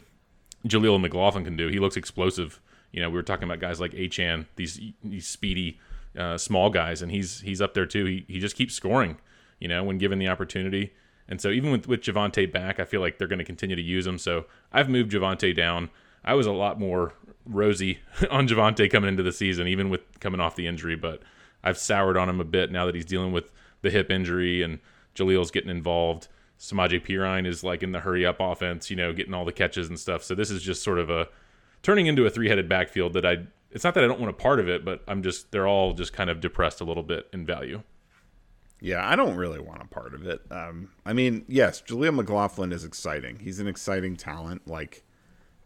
Jaleel McLaughlin can do. He looks explosive. You know, we were talking about guys like Achane, these these speedy uh, small guys, and he's he's up there too. He he just keeps scoring. You know, when given the opportunity. And so even with with Javonte back, I feel like they're going to continue to use him. So I've moved Javonte down. I was a lot more rosy on Javonte coming into the season, even with coming off the injury, but I've soured on him a bit now that he's dealing with the hip injury and Jaleel's getting involved. Samaje Perine is like in the hurry up offense, you know, getting all the catches and stuff. So this is just sort of a turning into a three headed backfield that I. It's not that I don't want a part of it, but I'm just they're all just kind of depressed a little bit in value. Yeah, I don't really want a part of it. Um, I mean, yes, Jaleel McLaughlin is exciting. He's an exciting talent, like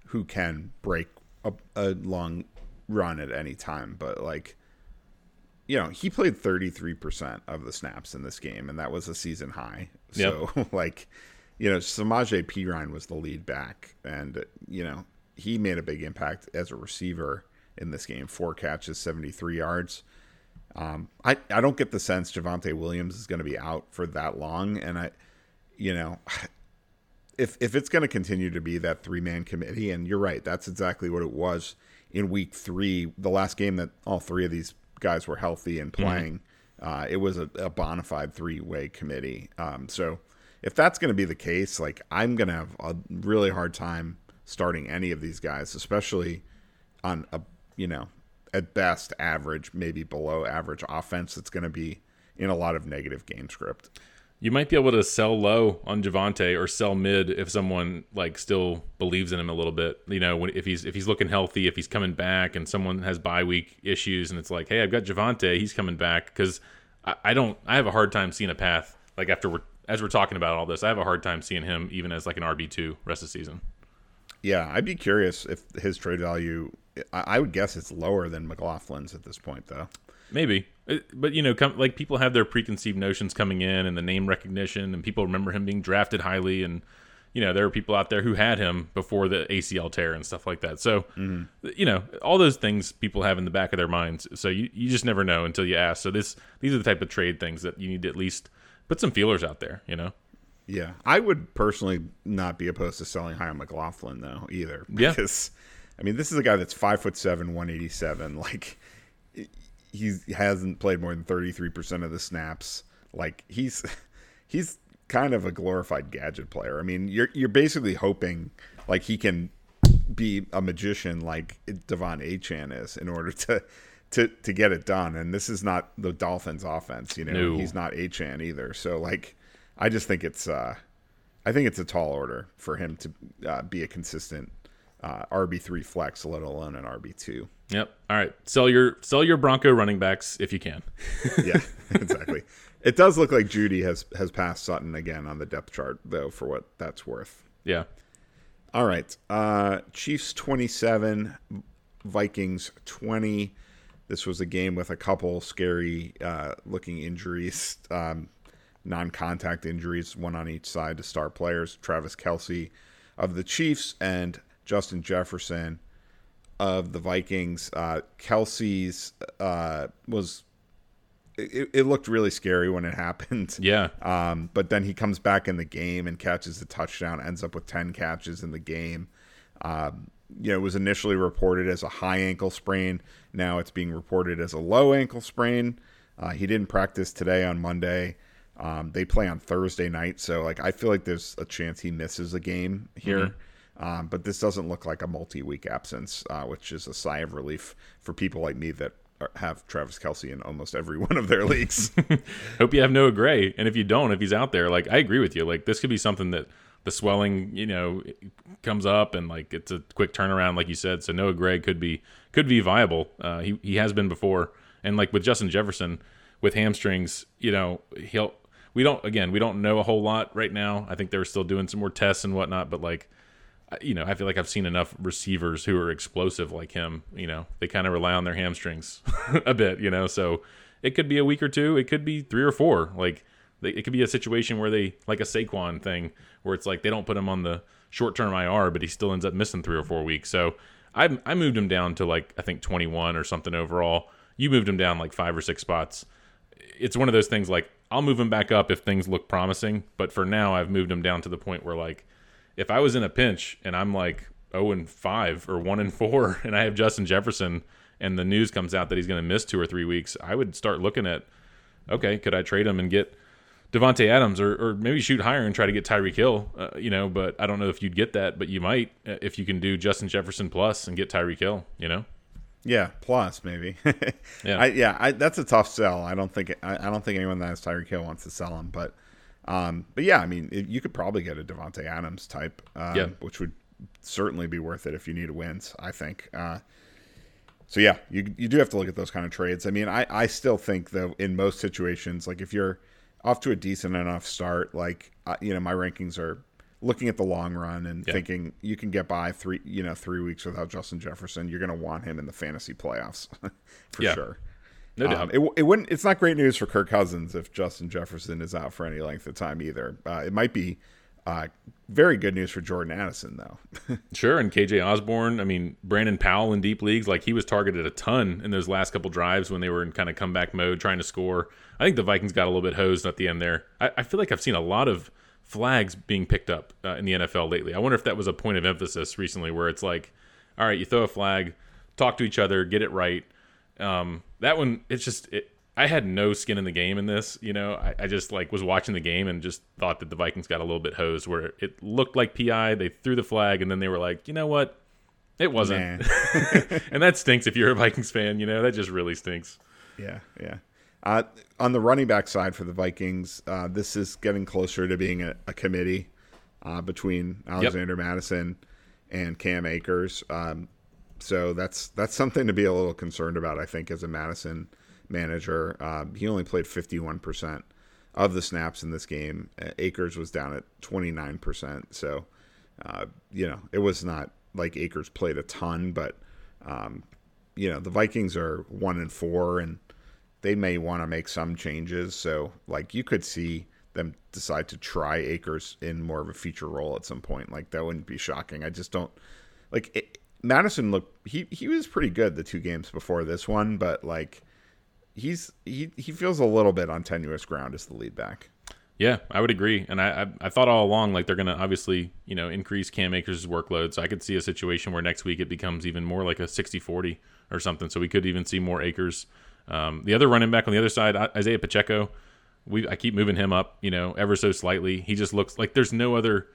who can break a, a long run at any time. But like, you know, he played 33% of the snaps in this game, and that was a season high. So, yep. like, you know, Samaje Perine was the lead back, and, you know, he made a big impact as a receiver in this game. Four catches, 73 yards. Um, I, I don't get the sense Javonte Williams is going to be out for that long. And I, you know, if, if it's going to continue to be that three man committee, and you're right, that's exactly what it was in week three, the last game that all three of these guys were healthy and playing. Mm-hmm. Uh, it was a, a bona fide three way committee. Um, so if that's going to be the case, like I'm going to have a really hard time starting any of these guys, especially on a, you know, at best average, maybe below average offense that's going to be in a lot of negative game script. You might be able to sell low on Javonte or sell mid if someone like still believes in him a little bit. You know, if he's if he's looking healthy, if he's coming back, and someone has bye week issues, and it's like, hey, I've got Javonte, he's coming back because I, I don't. I have a hard time seeing a path like after we're as we're talking about all this. I have a hard time seeing him even as like an RB two rest of the season. Yeah, I'd be curious if his trade value I, would guess it's lower than McLaughlin's at this point, though. Maybe, uh, but you know, come, like people have their preconceived notions coming in, and the name recognition, and people remember him being drafted highly, and you know, there are people out there who had him before the ACL tear and stuff like that. So, mm-hmm. you know, all those things people have in the back of their minds. So you, you just never know until you ask. So this these are the type of trade things that you need to at least put some feelers out there. You know. Yeah, I would personally not be opposed to selling high on McLaughlin though either because. Yeah I mean, this is a guy that's five foot seven, one eighty seven. Like he hasn't played more than thirty three percent of the snaps. Like he's he's kind of a glorified gadget player. I mean, you're you're basically hoping like he can be a magician like De'Von Achane is in order to to to get it done. And this is not the Dolphins' offense. You know, no. he's not Achane either. So like, I just think it's uh, I think it's a tall order for him to uh, be a consistent uh, RB three flex, let alone an RB two. Yep. All right. Sell your sell your Bronco running backs if you can. yeah, exactly. It does look like Jeudy has has passed Sutton again on the depth chart, though, for what that's worth. Yeah. All right. Uh, Chiefs twenty seven, Vikings twenty. This was a game with a couple scary uh, looking injuries, um, non contact injuries, one on each side to star players. Travis Kelce of the Chiefs and Justin Jefferson of the Vikings. Uh, Kelce's uh, was it, it looked really scary when it happened. Yeah. Um, but then he comes back in the game and catches the touchdown, ends up with 10 catches in the game. Um, you know, it was initially reported as a high ankle sprain. Now it's being reported as a low ankle sprain. Uh, he didn't practice today on Monday. Um, they play on Thursday night, so like I feel like there's a chance he misses a game here. Um, but this doesn't look like a multi-week absence, uh, which is a sigh of relief for people like me that are, have Travis Kelce in almost every one of their leagues. Hope you have Noah Gray, and if you don't, if he's out there, like I agree with you. Like this could be something that the swelling, you know, comes up and like it's a quick turnaround, like you said. So Noah Gray could be could be viable. Uh, he he has been before, and like with Justin Jefferson with hamstrings, you know, he'll. We don't again. We don't know a whole lot right now. I think they're still doing some more tests and whatnot, but like you know, I feel like I've seen enough receivers who are explosive like him. You know, they kind of rely on their hamstrings a bit. You know, so it could be a week or two. It could be three or four. Like they, it could be a situation where they like a Saquon thing where it's like they don't put him on the short term IR, but he still ends up missing three or four weeks. So I I moved him down to like I think 21 or something overall. You moved him down like five or six spots. It's one of those things like I'll move him back up if things look promising, but for now I've moved him down to the point where like if I was in a pinch and I'm like 0 and 5 or 1 and 4 and I have Justin Jefferson and the news comes out that he's going to miss 2 or 3 weeks, I would start looking at okay, could I trade him and get Davante Adams or, or maybe shoot higher and try to get Tyreek Hill, uh, you know, but I don't know if you'd get that, but you might uh, if you can do Justin Jefferson plus and get Tyreek Hill, you know. Yeah, plus maybe. Yeah. I, yeah, I, that's a tough sell. I don't think I, I don't think anyone that has Tyreek Hill wants to sell him, but um, but yeah, I mean, it, you could probably get a Davante Adams type, um, Yeah. which would certainly be worth it if you need wins. I think. Uh, so yeah, you you do have to look at those kind of trades. I mean, I I still think though in most situations, like if you're off to a decent enough start, like uh, you know, my rankings are looking at the long run and Yeah. thinking you can get by three you know three weeks without Justin Jefferson. You're going to want him in the fantasy playoffs for Yeah. sure. No doubt. Um, it, it wouldn't. It's not great news for Kirk Cousins if Justin Jefferson is out for any length of time either. Uh, it might be uh, very good news for Jordan Addison though. Sure, and KJ Osborn. I mean, Brandon Powell in deep leagues, like he was targeted a ton in those last couple drives when they were in kind of comeback mode trying to score. I think the Vikings got a little bit hosed at the end there. I, I feel like I've seen a lot of flags being picked up uh, in the NFL lately. I wonder if that was a point of emphasis recently where it's like, all right, you throw a flag, talk to each other, get it right. Um, that one, it's just, it, I had no skin in the game in this. You know, I, I just like was watching the game and just thought that the Vikings got a little bit hosed where it looked like PI. They threw the flag and then they were like, you know what? It wasn't. and that stinks if you're a Vikings fan, you know, that just really stinks. yeah, yeah. Uh, on the running back side for the Vikings, uh, this is getting closer to being a, a committee uh, between Alexander Mattison and Cam Akers. Um, so that's that's something to be a little concerned about. I think as a Mattison manager, um, he only played fifty one percent of the snaps in this game. Uh, Akers was down at twenty nine percent. So uh, you know it was not like Akers played a ton, but um, you know the Vikings are one and four, and they may want to make some changes. So like you could see them decide to try Akers in more of a feature role at some point. Like that wouldn't be shocking. I just don't like it, Mattison looked he he was pretty good the two games before this one, but like he's he he feels a little bit on tenuous ground as the lead back. Yeah, I would agree. And I, I, I thought all along like they're to obviously, you know, increase Cam Akers' workload. So I could see a situation where next week it becomes even more like a 60 40 or something. So we could even see more Akers. Um, the other running back on the other side, Isaiah Pacheco, we I keep moving him up, you know, ever so slightly. He just looks like there's no other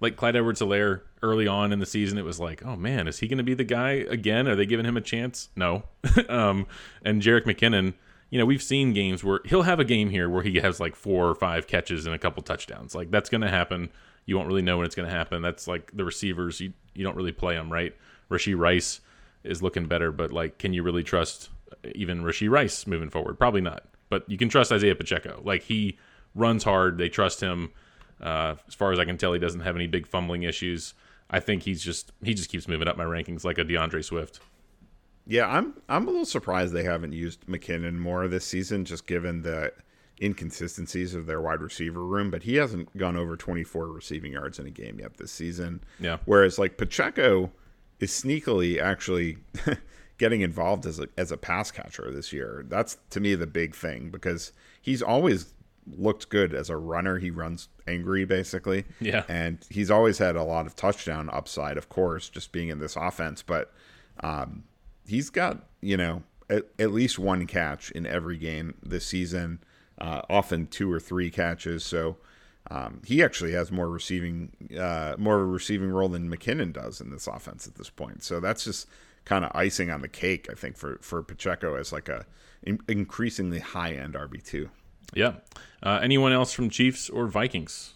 like Clyde Edwards Helaire early on in the season, it was like, oh man, is he going to be the guy again? Are they giving him a chance? No. um, and Jerick McKinnon, you know, we've seen games where he'll have a game here where he has like four or five catches and a couple touchdowns. Like that's going to happen. You won't really know when it's going to happen. That's like the receivers. You you don't really play them, right? Rashee Rice is looking better, but like, can you really trust even Rashee Rice moving forward? Probably not. But you can trust Isaiah Pacheco. Like he runs hard. They trust him. Uh, as far as I can tell, he doesn't have any big fumbling issues. I think he's just he just keeps moving up my rankings like a D'Andre Swift. Yeah, I'm I'm a little surprised they haven't used McKinnon more this season, just given the inconsistencies of their wide receiver room. But he hasn't gone over 24 receiving yards in a game yet this season. Yeah. Whereas like Pacheco is sneakily actually getting involved as a as a pass catcher this year. That's to me the big thing because he's always looked good as a runner. He runs angry basically. Yeah. And he's always had a lot of touchdown upside, of course, just being in this offense. But um, he's got, you know, at, at, least one catch in every game this season, uh, often two or three catches. So um, he actually has more receiving, uh, more of a receiving role than McKinnon does in this offense at this point. So that's just kind of icing on the cake, I think, for for Pacheco as like a in, increasingly high end RB two. Yeah. Uh, anyone else from Chiefs or Vikings?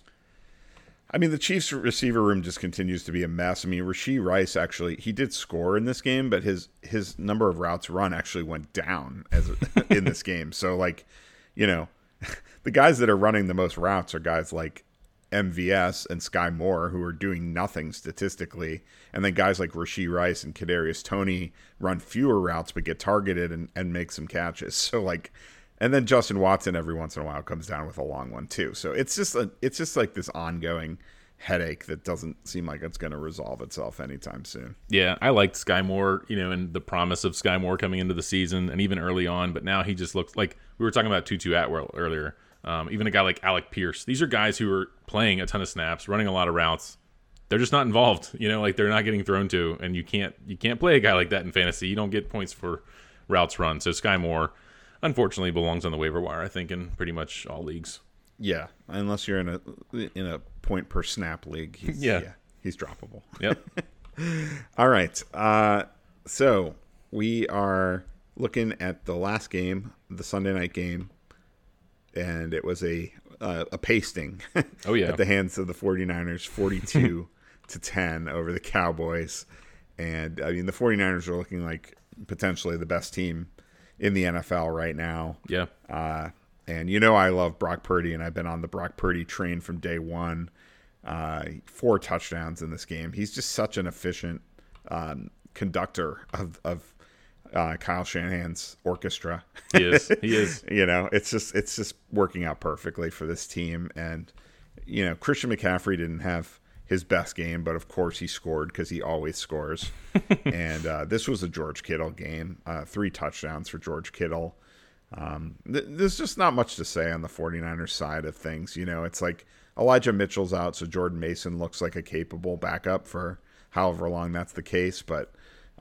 I mean, the Chiefs receiver room just continues to be a mess. I mean, Rashee Rice actually he did score in this game, but his his number of routes run actually went down as in this game. So like, you know, the guys that are running the most routes are guys like MVS and Sky Moore who are doing nothing statistically, and then guys like Rashee Rice and Kadarius Toney run fewer routes but get targeted and, and make some catches. So like and then Justin Watson every once in a while comes down with a long one too. So it's just a, it's just like this ongoing headache that doesn't seem like it's going to resolve itself anytime soon. Yeah, I liked Sky Moore, you know, and the promise of Sky Moore coming into the season and even early on, but now he just looks like we were talking about Tutu Atwell earlier. Um, even a guy like Alec Pierce. These are guys who are playing a ton of snaps, running a lot of routes. They're just not involved, you know, like they're not getting thrown to, and you can't you can't play a guy like that in fantasy. You don't get points for routes run. So Sky Moore unfortunately belongs on the waiver wire. I think in pretty much all leagues. Yeah, unless you're in a in a point per snap league. He's, yeah. yeah, he's droppable. Yep. all right. Uh, so we are looking at the last game, the Sunday night game, and it was a uh, a pasting. Oh yeah, at the hands of the 49ers, 42 to 10 over the Cowboys. And I mean, the 49ers are looking like potentially the best team in the NFL right now. Yeah. Uh, and you know I love Brock Purdy, and I've been on the Brock Purdy train from day one. Uh, four touchdowns in this game. He's just such an efficient um, conductor of of uh, Kyle Shanahan's orchestra. He is. He is. you know, it's just it's just working out perfectly for this team. And you know, Christian McCaffrey didn't have his best game, but of course he scored because he always scores. and uh, this was a George Kittle game. Uh, three touchdowns for George Kittle. Um, th- there's just not much to say on the 49ers side of things. You know, it's like Elijah Mitchell's out, so Jordan Mason looks like a capable backup for however long that's the case. But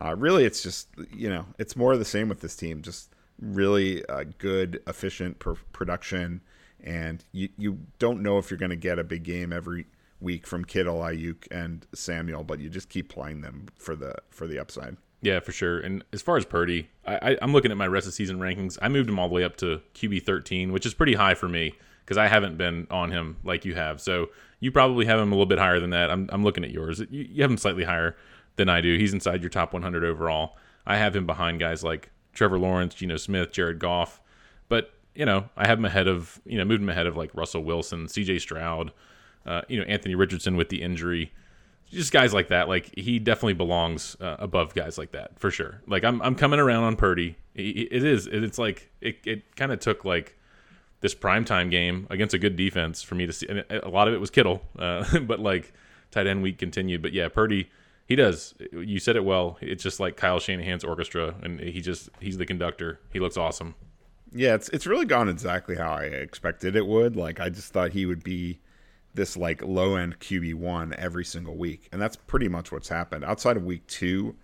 uh, really, it's just, you know, it's more of the same with this team. Just really uh, good, efficient pr- production. And you, you don't know if you're going to get a big game every week from Kittle, Aiyuk, and Samuel, but you just keep playing them for the for the upside. Yeah, for sure. And as far as Purdy, I, I, am looking at my rest of season rankings. I moved him all the way up to QB 13, which is pretty high for me because I haven't been on him like you have. So you probably have him a little bit higher than that. I'm, I'm looking at yours. You, you have him slightly higher than I do. He's inside your top 100 overall. I have him behind guys like Trevor Lawrence, Geno Smith, Jared Goff. But, you know, I have him ahead of, you know, moved him ahead of like Russell Wilson, CJ Stroud, uh, you know Anthony Richardson with the injury, just guys like that. Like he definitely belongs uh, above guys like that for sure. Like I'm I'm coming around on Purdy. It is it's like it it kind of took like this primetime game against a good defense for me to see. And a lot of it was Kittle, uh, but like tight end week continued. But yeah, Purdy. He does. You said it well. It's just like Kyle Shanahan's orchestra, and he just he's the conductor. He looks awesome. Yeah, it's it's really gone exactly how I expected it would. Like I just thought he would be this like low end QB one every single week, and that's pretty much what's happened. Outside of week two,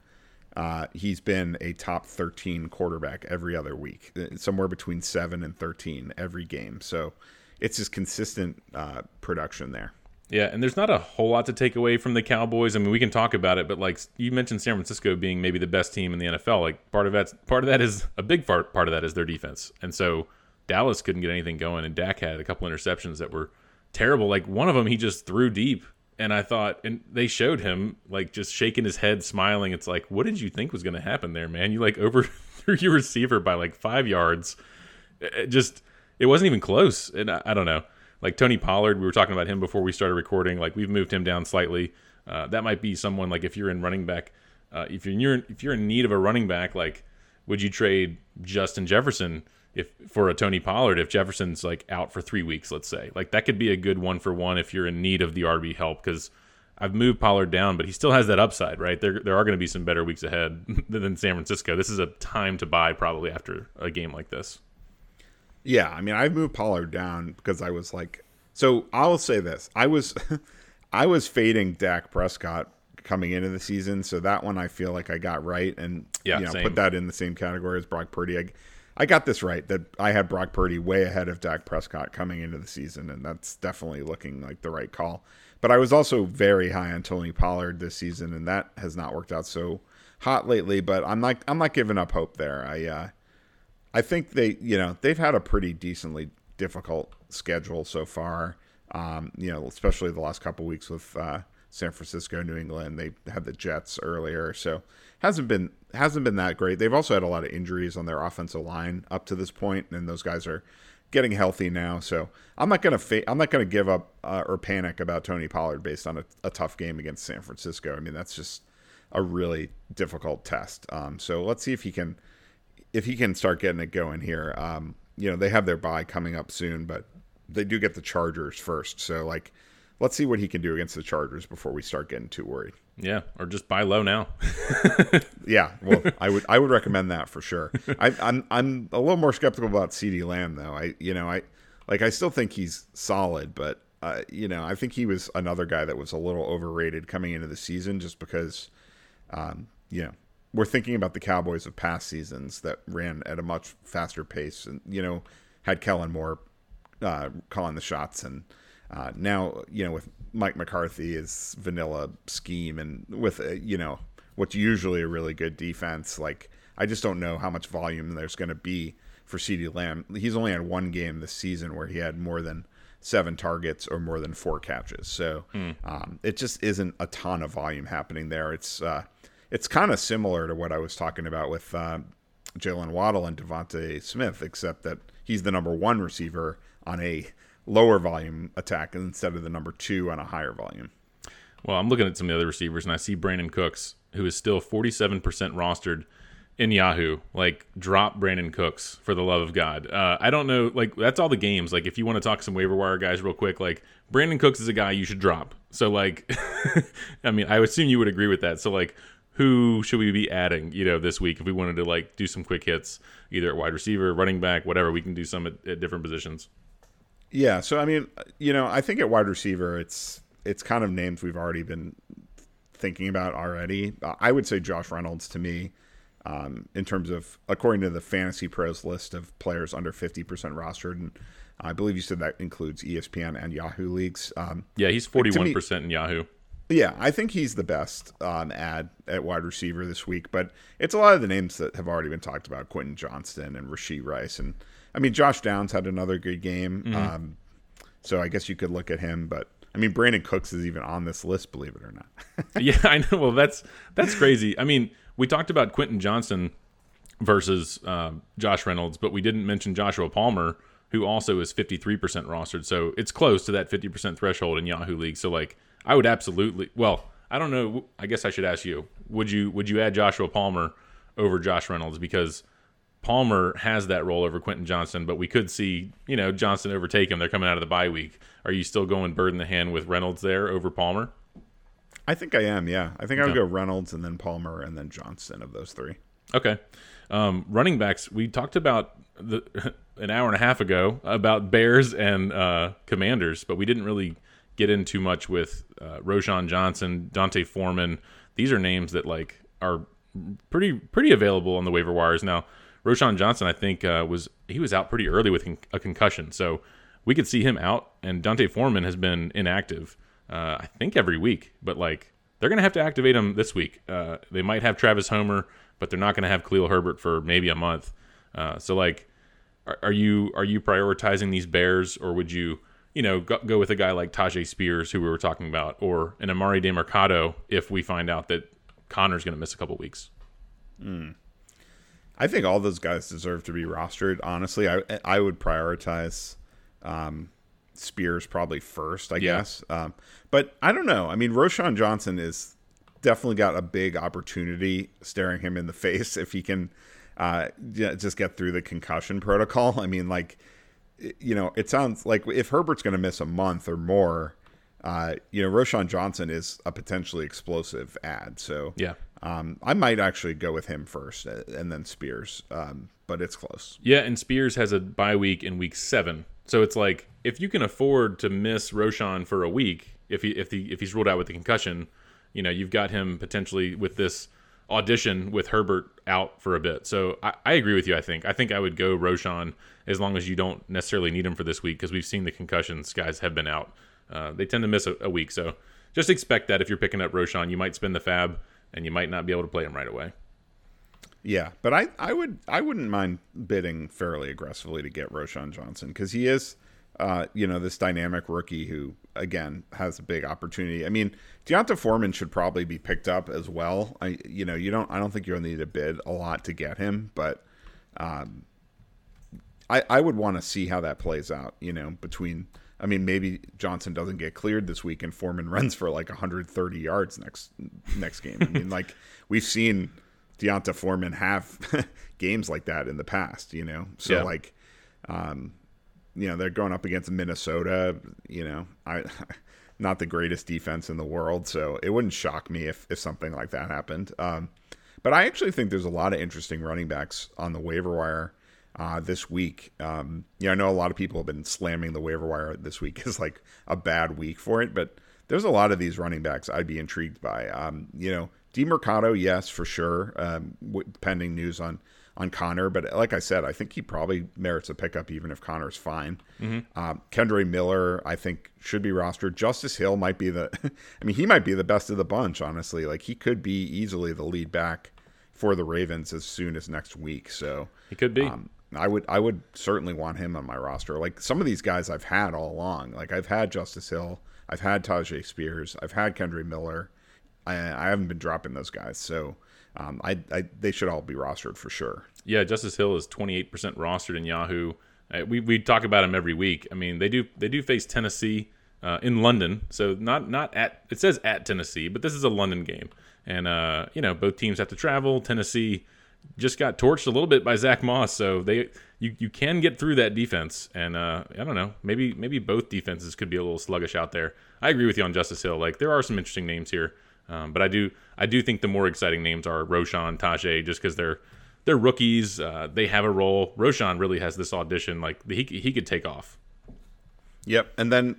uh, he's been a top 13 quarterback every other week, uh, somewhere between seven and 13 every game. So it's just consistent uh, production there. Yeah, and there's not a whole lot to take away from the Cowboys. I mean, we can talk about it, but like you mentioned, San Francisco being maybe the best team in the NFL. Like part of that, part of that is a big part. Part of that is their defense, and so Dallas couldn't get anything going, and Dak had a couple interceptions that were terrible. Like one of them, he just threw deep, and I thought, and they showed him like just shaking his head, smiling. It's like, what did you think was going to happen there, man? You like overthrew your receiver by like five yards. It just, it wasn't even close. And I, I, don't know. Like Tony Pollard, we were talking about him before we started recording. Like we've moved him down slightly. Uh, that might be someone like if you're in running back, uh, if you're if you're in need of a running back, like would you trade Justin Jefferson? if for a Tony Pollard if Jefferson's like out for three weeks, let's say, like that could be a good one for one if you're in need of the RB help because I've moved Pollard down, but he still has that upside, right? There there are going to be some better weeks ahead than San Francisco. This is a time to buy probably after a game like this. Yeah, I mean, I've moved Pollard down because I was like, so I'll say this: I was, I was fading Dak Prescott coming into the season, so that one I feel like I got right, and yeah, you know, same. put that in the same category as Brock Purdy. I, I got this right that I had Brock Purdy way ahead of Dak Prescott coming into the season, and that's definitely looking like the right call. But I was also very high on Tony Pollard this season, and that has not worked out so hot lately. But I'm not I'm not giving up hope there. I uh, I think they you know they've had a pretty decently difficult schedule so far. Um, you know, especially the last couple weeks with uh, San Francisco, New England. They had the Jets earlier, so hasn't been hasn't been that great. They've also had a lot of injuries on their offensive line up to this point, and those guys are getting healthy now. So I'm not gonna fa- I'm not gonna give up uh, or panic about Tony Pollard based on a, a, tough game against San Francisco. I mean that's just a really difficult test. Um, so let's see if he can if he can start getting it going here. Um, you know they have their bye coming up soon, but they do get the Chargers first. So like let's see what he can do against the Chargers before we start getting too worried. Yeah, or just buy low now. yeah, well, I would I would recommend that for sure. I, am I'm, I'm a little more skeptical about CeeDee Lamb though. I you know I like I still think he's solid, but uh, you know I think he was another guy that was a little overrated coming into the season just because, um, you know, we're thinking about the Cowboys of past seasons that ran at a much faster pace and you know had Kellen Moore uh, calling the shots and. Uh, now, you know, with Mike McCarthy is vanilla scheme and with a, you know what's usually a really good defense. Like I just don't know how much volume there's going to be for CeeDee Lamb. He's only had one game this season where he had more than seven targets or more than four catches. So mm. um, it just isn't a ton of volume happening there. It's uh, it's kind of similar to what I was talking about with uh, Jaylen Waddle and DeVonta Smith, except that he's the number one receiver on a lower volume attack instead of the number two on a higher volume. Well, I'm looking at some of the other receivers, and I see Brandin Cooks, who is still 47% rostered in Yahoo. Like, drop Brandin Cooks for the love of God. Uh, I don't know. Like, that's all the games. Like, if you want to talk some waiver wire guys real quick, like, Brandin Cooks is a guy you should drop. So, like, I mean, I assume you would agree with that. So, like, who should we be adding, you know, this week if we wanted to, like, do some quick hits, either at wide receiver, running back, whatever? We can do some at, at different positions. Yeah, so I mean, you know, I think at wide receiver, it's it's kind of names we've already been thinking about already. I would say Josh Reynolds to me, um, in terms of according to the Fantasy Pros list of players under fifty percent rostered, and I believe you said that includes ESPN and Yahoo leagues. Um, yeah, he's forty one percent in Yahoo. Yeah, I think he's the best um, add at wide receiver this week, but it's a lot of the names that have already been talked about: Quentin Johnston and Rashee Rice, and I mean, Josh Downs had another good game. Mm-hmm. Um, so I guess you could look at him, but I mean, Brandin Cooks is even on this list, believe it or not. yeah, I know. Well, that's that's crazy. I mean, we talked about Quentin Johnston versus uh, Josh Reynolds, but we didn't mention Joshua Palmer, who also is 53% rostered. So it's close to that 50% threshold in Yahoo League. So like, I would absolutely. Well, I don't know. I guess I should ask you: Would you would you add Joshua Palmer over Josh Reynolds because Palmer has that role over Quentin Johnston, but we could see, you know, Johnston overtake him. They're coming out of the bye week. Are you still going bird in the hand with Reynolds there over Palmer? I think I am. Yeah, I think I would go Reynolds and then Palmer and then Johnston of those three. Okay, um, running backs. We talked about the, an hour and a half ago about Bears and uh, Commanders, but we didn't really get in too much with uh, Roschon Johnson, D'Onta Foreman. These are names that like are pretty pretty available on the waiver wires now. Roschon Johnson, I think, uh, was he was out pretty early with a concussion, so we could see him out. And D'Onta Foreman has been inactive, uh, I think, every week. But like, they're gonna have to activate him this week. Uh, they might have Travis Homer, but they're not gonna have Khalil Herbert for maybe a month. Uh, so like, are, are, you are you prioritizing these Bears, or would you? You know, go, go with a guy like Tyjae Spears, who we were talking about, or an Emari Demercado if we find out that Conner's going to miss a couple weeks. Mm. I think all those guys deserve to be rostered. Honestly, I I would prioritize um, Spears probably first, I yeah. guess. Um, but I don't know. I mean, Roschon Johnson is definitely got a big opportunity staring him in the face if he can uh, just get through the concussion protocol. I mean, like, you know, it sounds like if Herbert's going to miss a month or more, uh, you know, Roschon Johnson is a potentially explosive add. So Yeah. um, I might actually go with him first uh, and then Spears, um, but it's close. Yeah, and Spears has a bye week in week seven. So it's like if you can afford to miss Roschon for a week, if he if he if he's ruled out with the concussion, you know, you've got him potentially with this audition with Herbert out for a bit. So I, I agree with you, I think. I think I would go Roschon as long as you don't necessarily need him for this week because we've seen the concussions guys have been out. Uh, they tend to miss a, a week. So just expect that if you're picking up Roschon, you might spend the FAAB and you might not be able to play him right away. Yeah, but I, I would I wouldn't mind bidding fairly aggressively to get Roschon Johnson because he is, uh, you know, this dynamic rookie who again has a big opportunity. I mean, D'Onta Foreman should probably be picked up as well. I you know you don't I don't think you'll need to bid a lot to get him, but um, I I would want to see how that plays out. You know, between I mean maybe Johnson doesn't get cleared this week and Foreman runs for like 130 yards next next game. I mean like we've seen D'Onta Foreman have games like that in the past, you know. So Yeah. like, um, you know, they're going up against Minnesota. You know, I not the greatest defense in the world, so it wouldn't shock me if if something like that happened. Um, but I actually think there's a lot of interesting running backs on the waiver wire uh, this week. Um, you know, I know a lot of people have been slamming the waiver wire this week as like a bad week for it, but there's a lot of these running backs I'd be intrigued by. Um, you know, Demercado, yes, for sure, um, w- pending news on on Conner. But like I said, I think he probably merits a pickup even if Conner's fine. Um, Kendre Miller, I think, should be rostered. Justice Hill might be the, I mean, he might be the best of the bunch, honestly. Like he could be easily the lead back for the Ravens as soon as next week. So He could be. um, I would I would certainly want him on my roster. Like some of these guys I've had all along. Like I've had Justice Hill, I've had Tyjae Spears, I've had Kendre Miller. I, I haven't been dropping those guys, so um, I, I they should all be rostered for sure. Yeah, Justice Hill is 28% rostered in Yahoo. Uh, we we talk about him every week. I mean, they do they do face Tennessee uh, in London, so not not at it says at Tennessee, but this is a London game, and uh, you know both teams have to travel. Tennessee just got torched a little bit by Zack Moss, so they you, you can get through that defense, and uh, I don't know, maybe maybe both defenses could be a little sluggish out there. I agree with you on Justice Hill. Like there are some interesting names here, um, but I do I do think the more exciting names are Roschon, Tyjae, just because they're they're rookies. Uh, they have a role. Roschon really has this audition. Like he he could take off. Yep, and then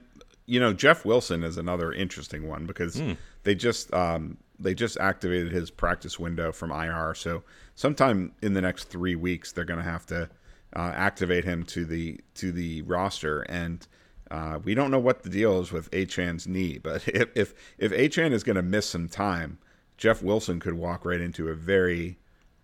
you know Jeff Wilson is another interesting one because they just um, they just activated his practice window from IR. So sometime in the next three weeks, they're going to have to uh, activate him to the to the roster, and uh, we don't know what the deal is with Achane's knee. But if if if Achane is going to miss some time, Jeff Wilson could walk right into a very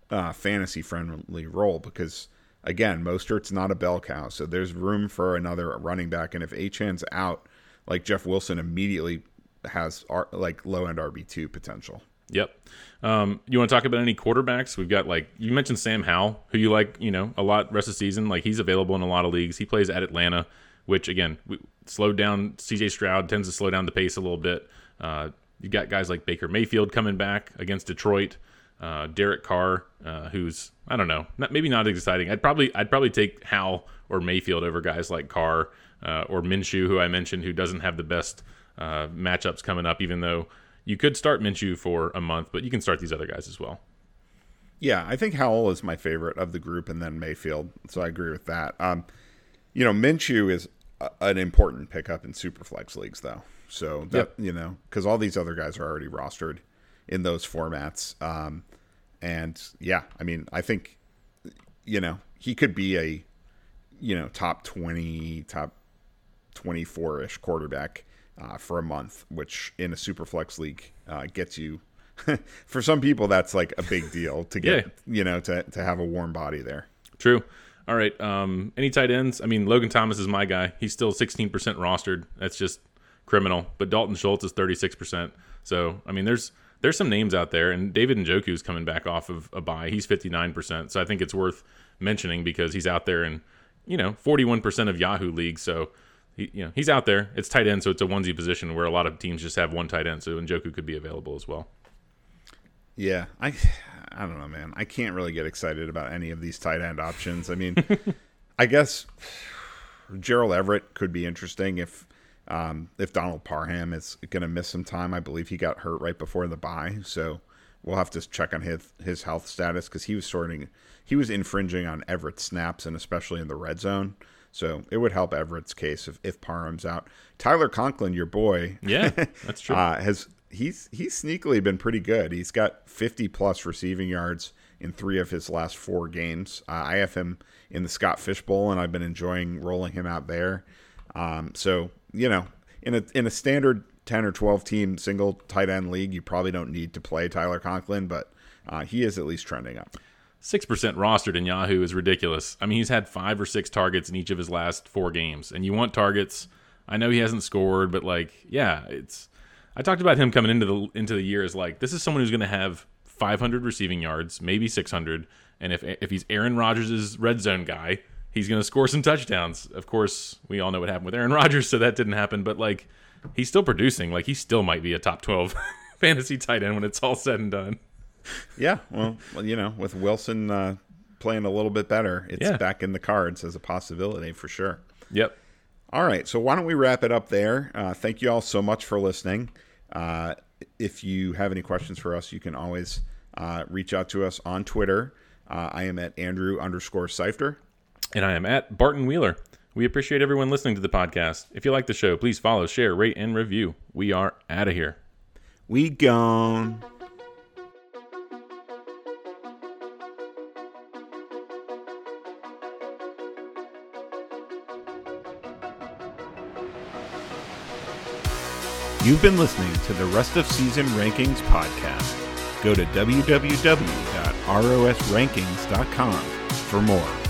uh, fantasy friendly role because again, Mostert's not a bell cow, so there's room for another running back. And if Achane's out, like Jeff Wilson immediately has R- like low end RB two potential. Yep. Um, you want to talk about any quarterbacks? We've got like you mentioned Sam Howell, who you like, you know, a lot rest of the season. Like he's available in a lot of leagues. He plays at Atlanta, which again, we slowed down. CJ Stroud tends to slow down the pace a little bit. Uh, you got guys like Baker Mayfield coming back against Detroit. Uh, Derek Carr, uh, who's I don't know, not, maybe not exciting. I'd probably I'd probably take Howell or Mayfield over guys like Carr uh, or Minshew, who I mentioned, who doesn't have the best uh, matchups coming up. Even though you could start Minshew for a month, but you can start these other guys as well. Yeah, I think Howell is my favorite of the group, and then Mayfield. So I agree with that. Um, you know, Minshew is a, an important pickup in superflex leagues, though. So that Yep. you know, because all these other guys are already rostered in those formats. Um, and yeah, I mean, I think you know he could be a you know top twenty, top twenty four ish quarterback uh, for a month, which in a superflex league uh, gets you. for some people, that's like a big deal to get Yeah. you know to to have a warm body there. True. All right. Um, any tight ends? I mean, Logan Thomas is my guy. He's still 16% rostered. That's just criminal. But Dalton Schultz is 36%. So, I mean, there's there's some names out there, and David Njoku's coming back off of a bye. He's 59%. So I think it's worth mentioning because he's out there in, you know, 41% of Yahoo leagues. So, he, you know, he's out there. It's tight end, so it's a onesie position where a lot of teams just have one tight end. So Njoku could be available as well. Yeah, I I don't know, man. I can't really get excited about any of these tight end options. I mean, I guess Gerald Everett could be interesting if Um, if Donald Parham is going to miss some time, I believe he got hurt right before the bye, so we'll have to check on his his health status because he was sorting, he was infringing on Everett's snaps and especially in the red zone. So it would help Everett's case if, if Parham's out. Tyler Conklin, your boy, Yeah, that's true. uh, has he's he's sneakily been pretty good. He's got 50 plus receiving yards in three of his last four games. Uh, I have him in the Scott Fish Bowl, and I've been enjoying rolling him out there. Um, so you know, in a in a standard 10 or 12 team single tight end league, you probably don't need to play Tyler Conklin, but uh, he is at least trending up. Six percent rostered in Yahoo is ridiculous. I mean, he's had five or six targets in each of his last four games, and you want targets. I know he hasn't scored, but like, yeah, it's. I talked about him coming into the into the year as like this is someone who's going to have 500 receiving yards, maybe 600, and if if he's Aaron Rodgers' red zone guy, he's going to score some touchdowns. Of course, we all know what happened with Aaron Rodgers, so that didn't happen. But like, he's still producing. Like, he still might be a top 12 fantasy tight end when it's all said and done. Yeah, well, you know, with Wilson uh, playing a little bit better, it's Yeah. back in the cards as a possibility for sure. Yep. All right, so why don't we wrap it up there? Uh, thank you all so much for listening. Uh, if you have any questions for us, you can always uh, reach out to us on Twitter. Uh, I am at Andrew underscore Seifter. And I am at Barton Wheeler. We appreciate everyone listening to the podcast. If you like the show, please follow, share, rate, and review. We are out of here. We gone. You've been listening to the Rest of Season Rankings podcast. Go to www.rosrankings.com for more.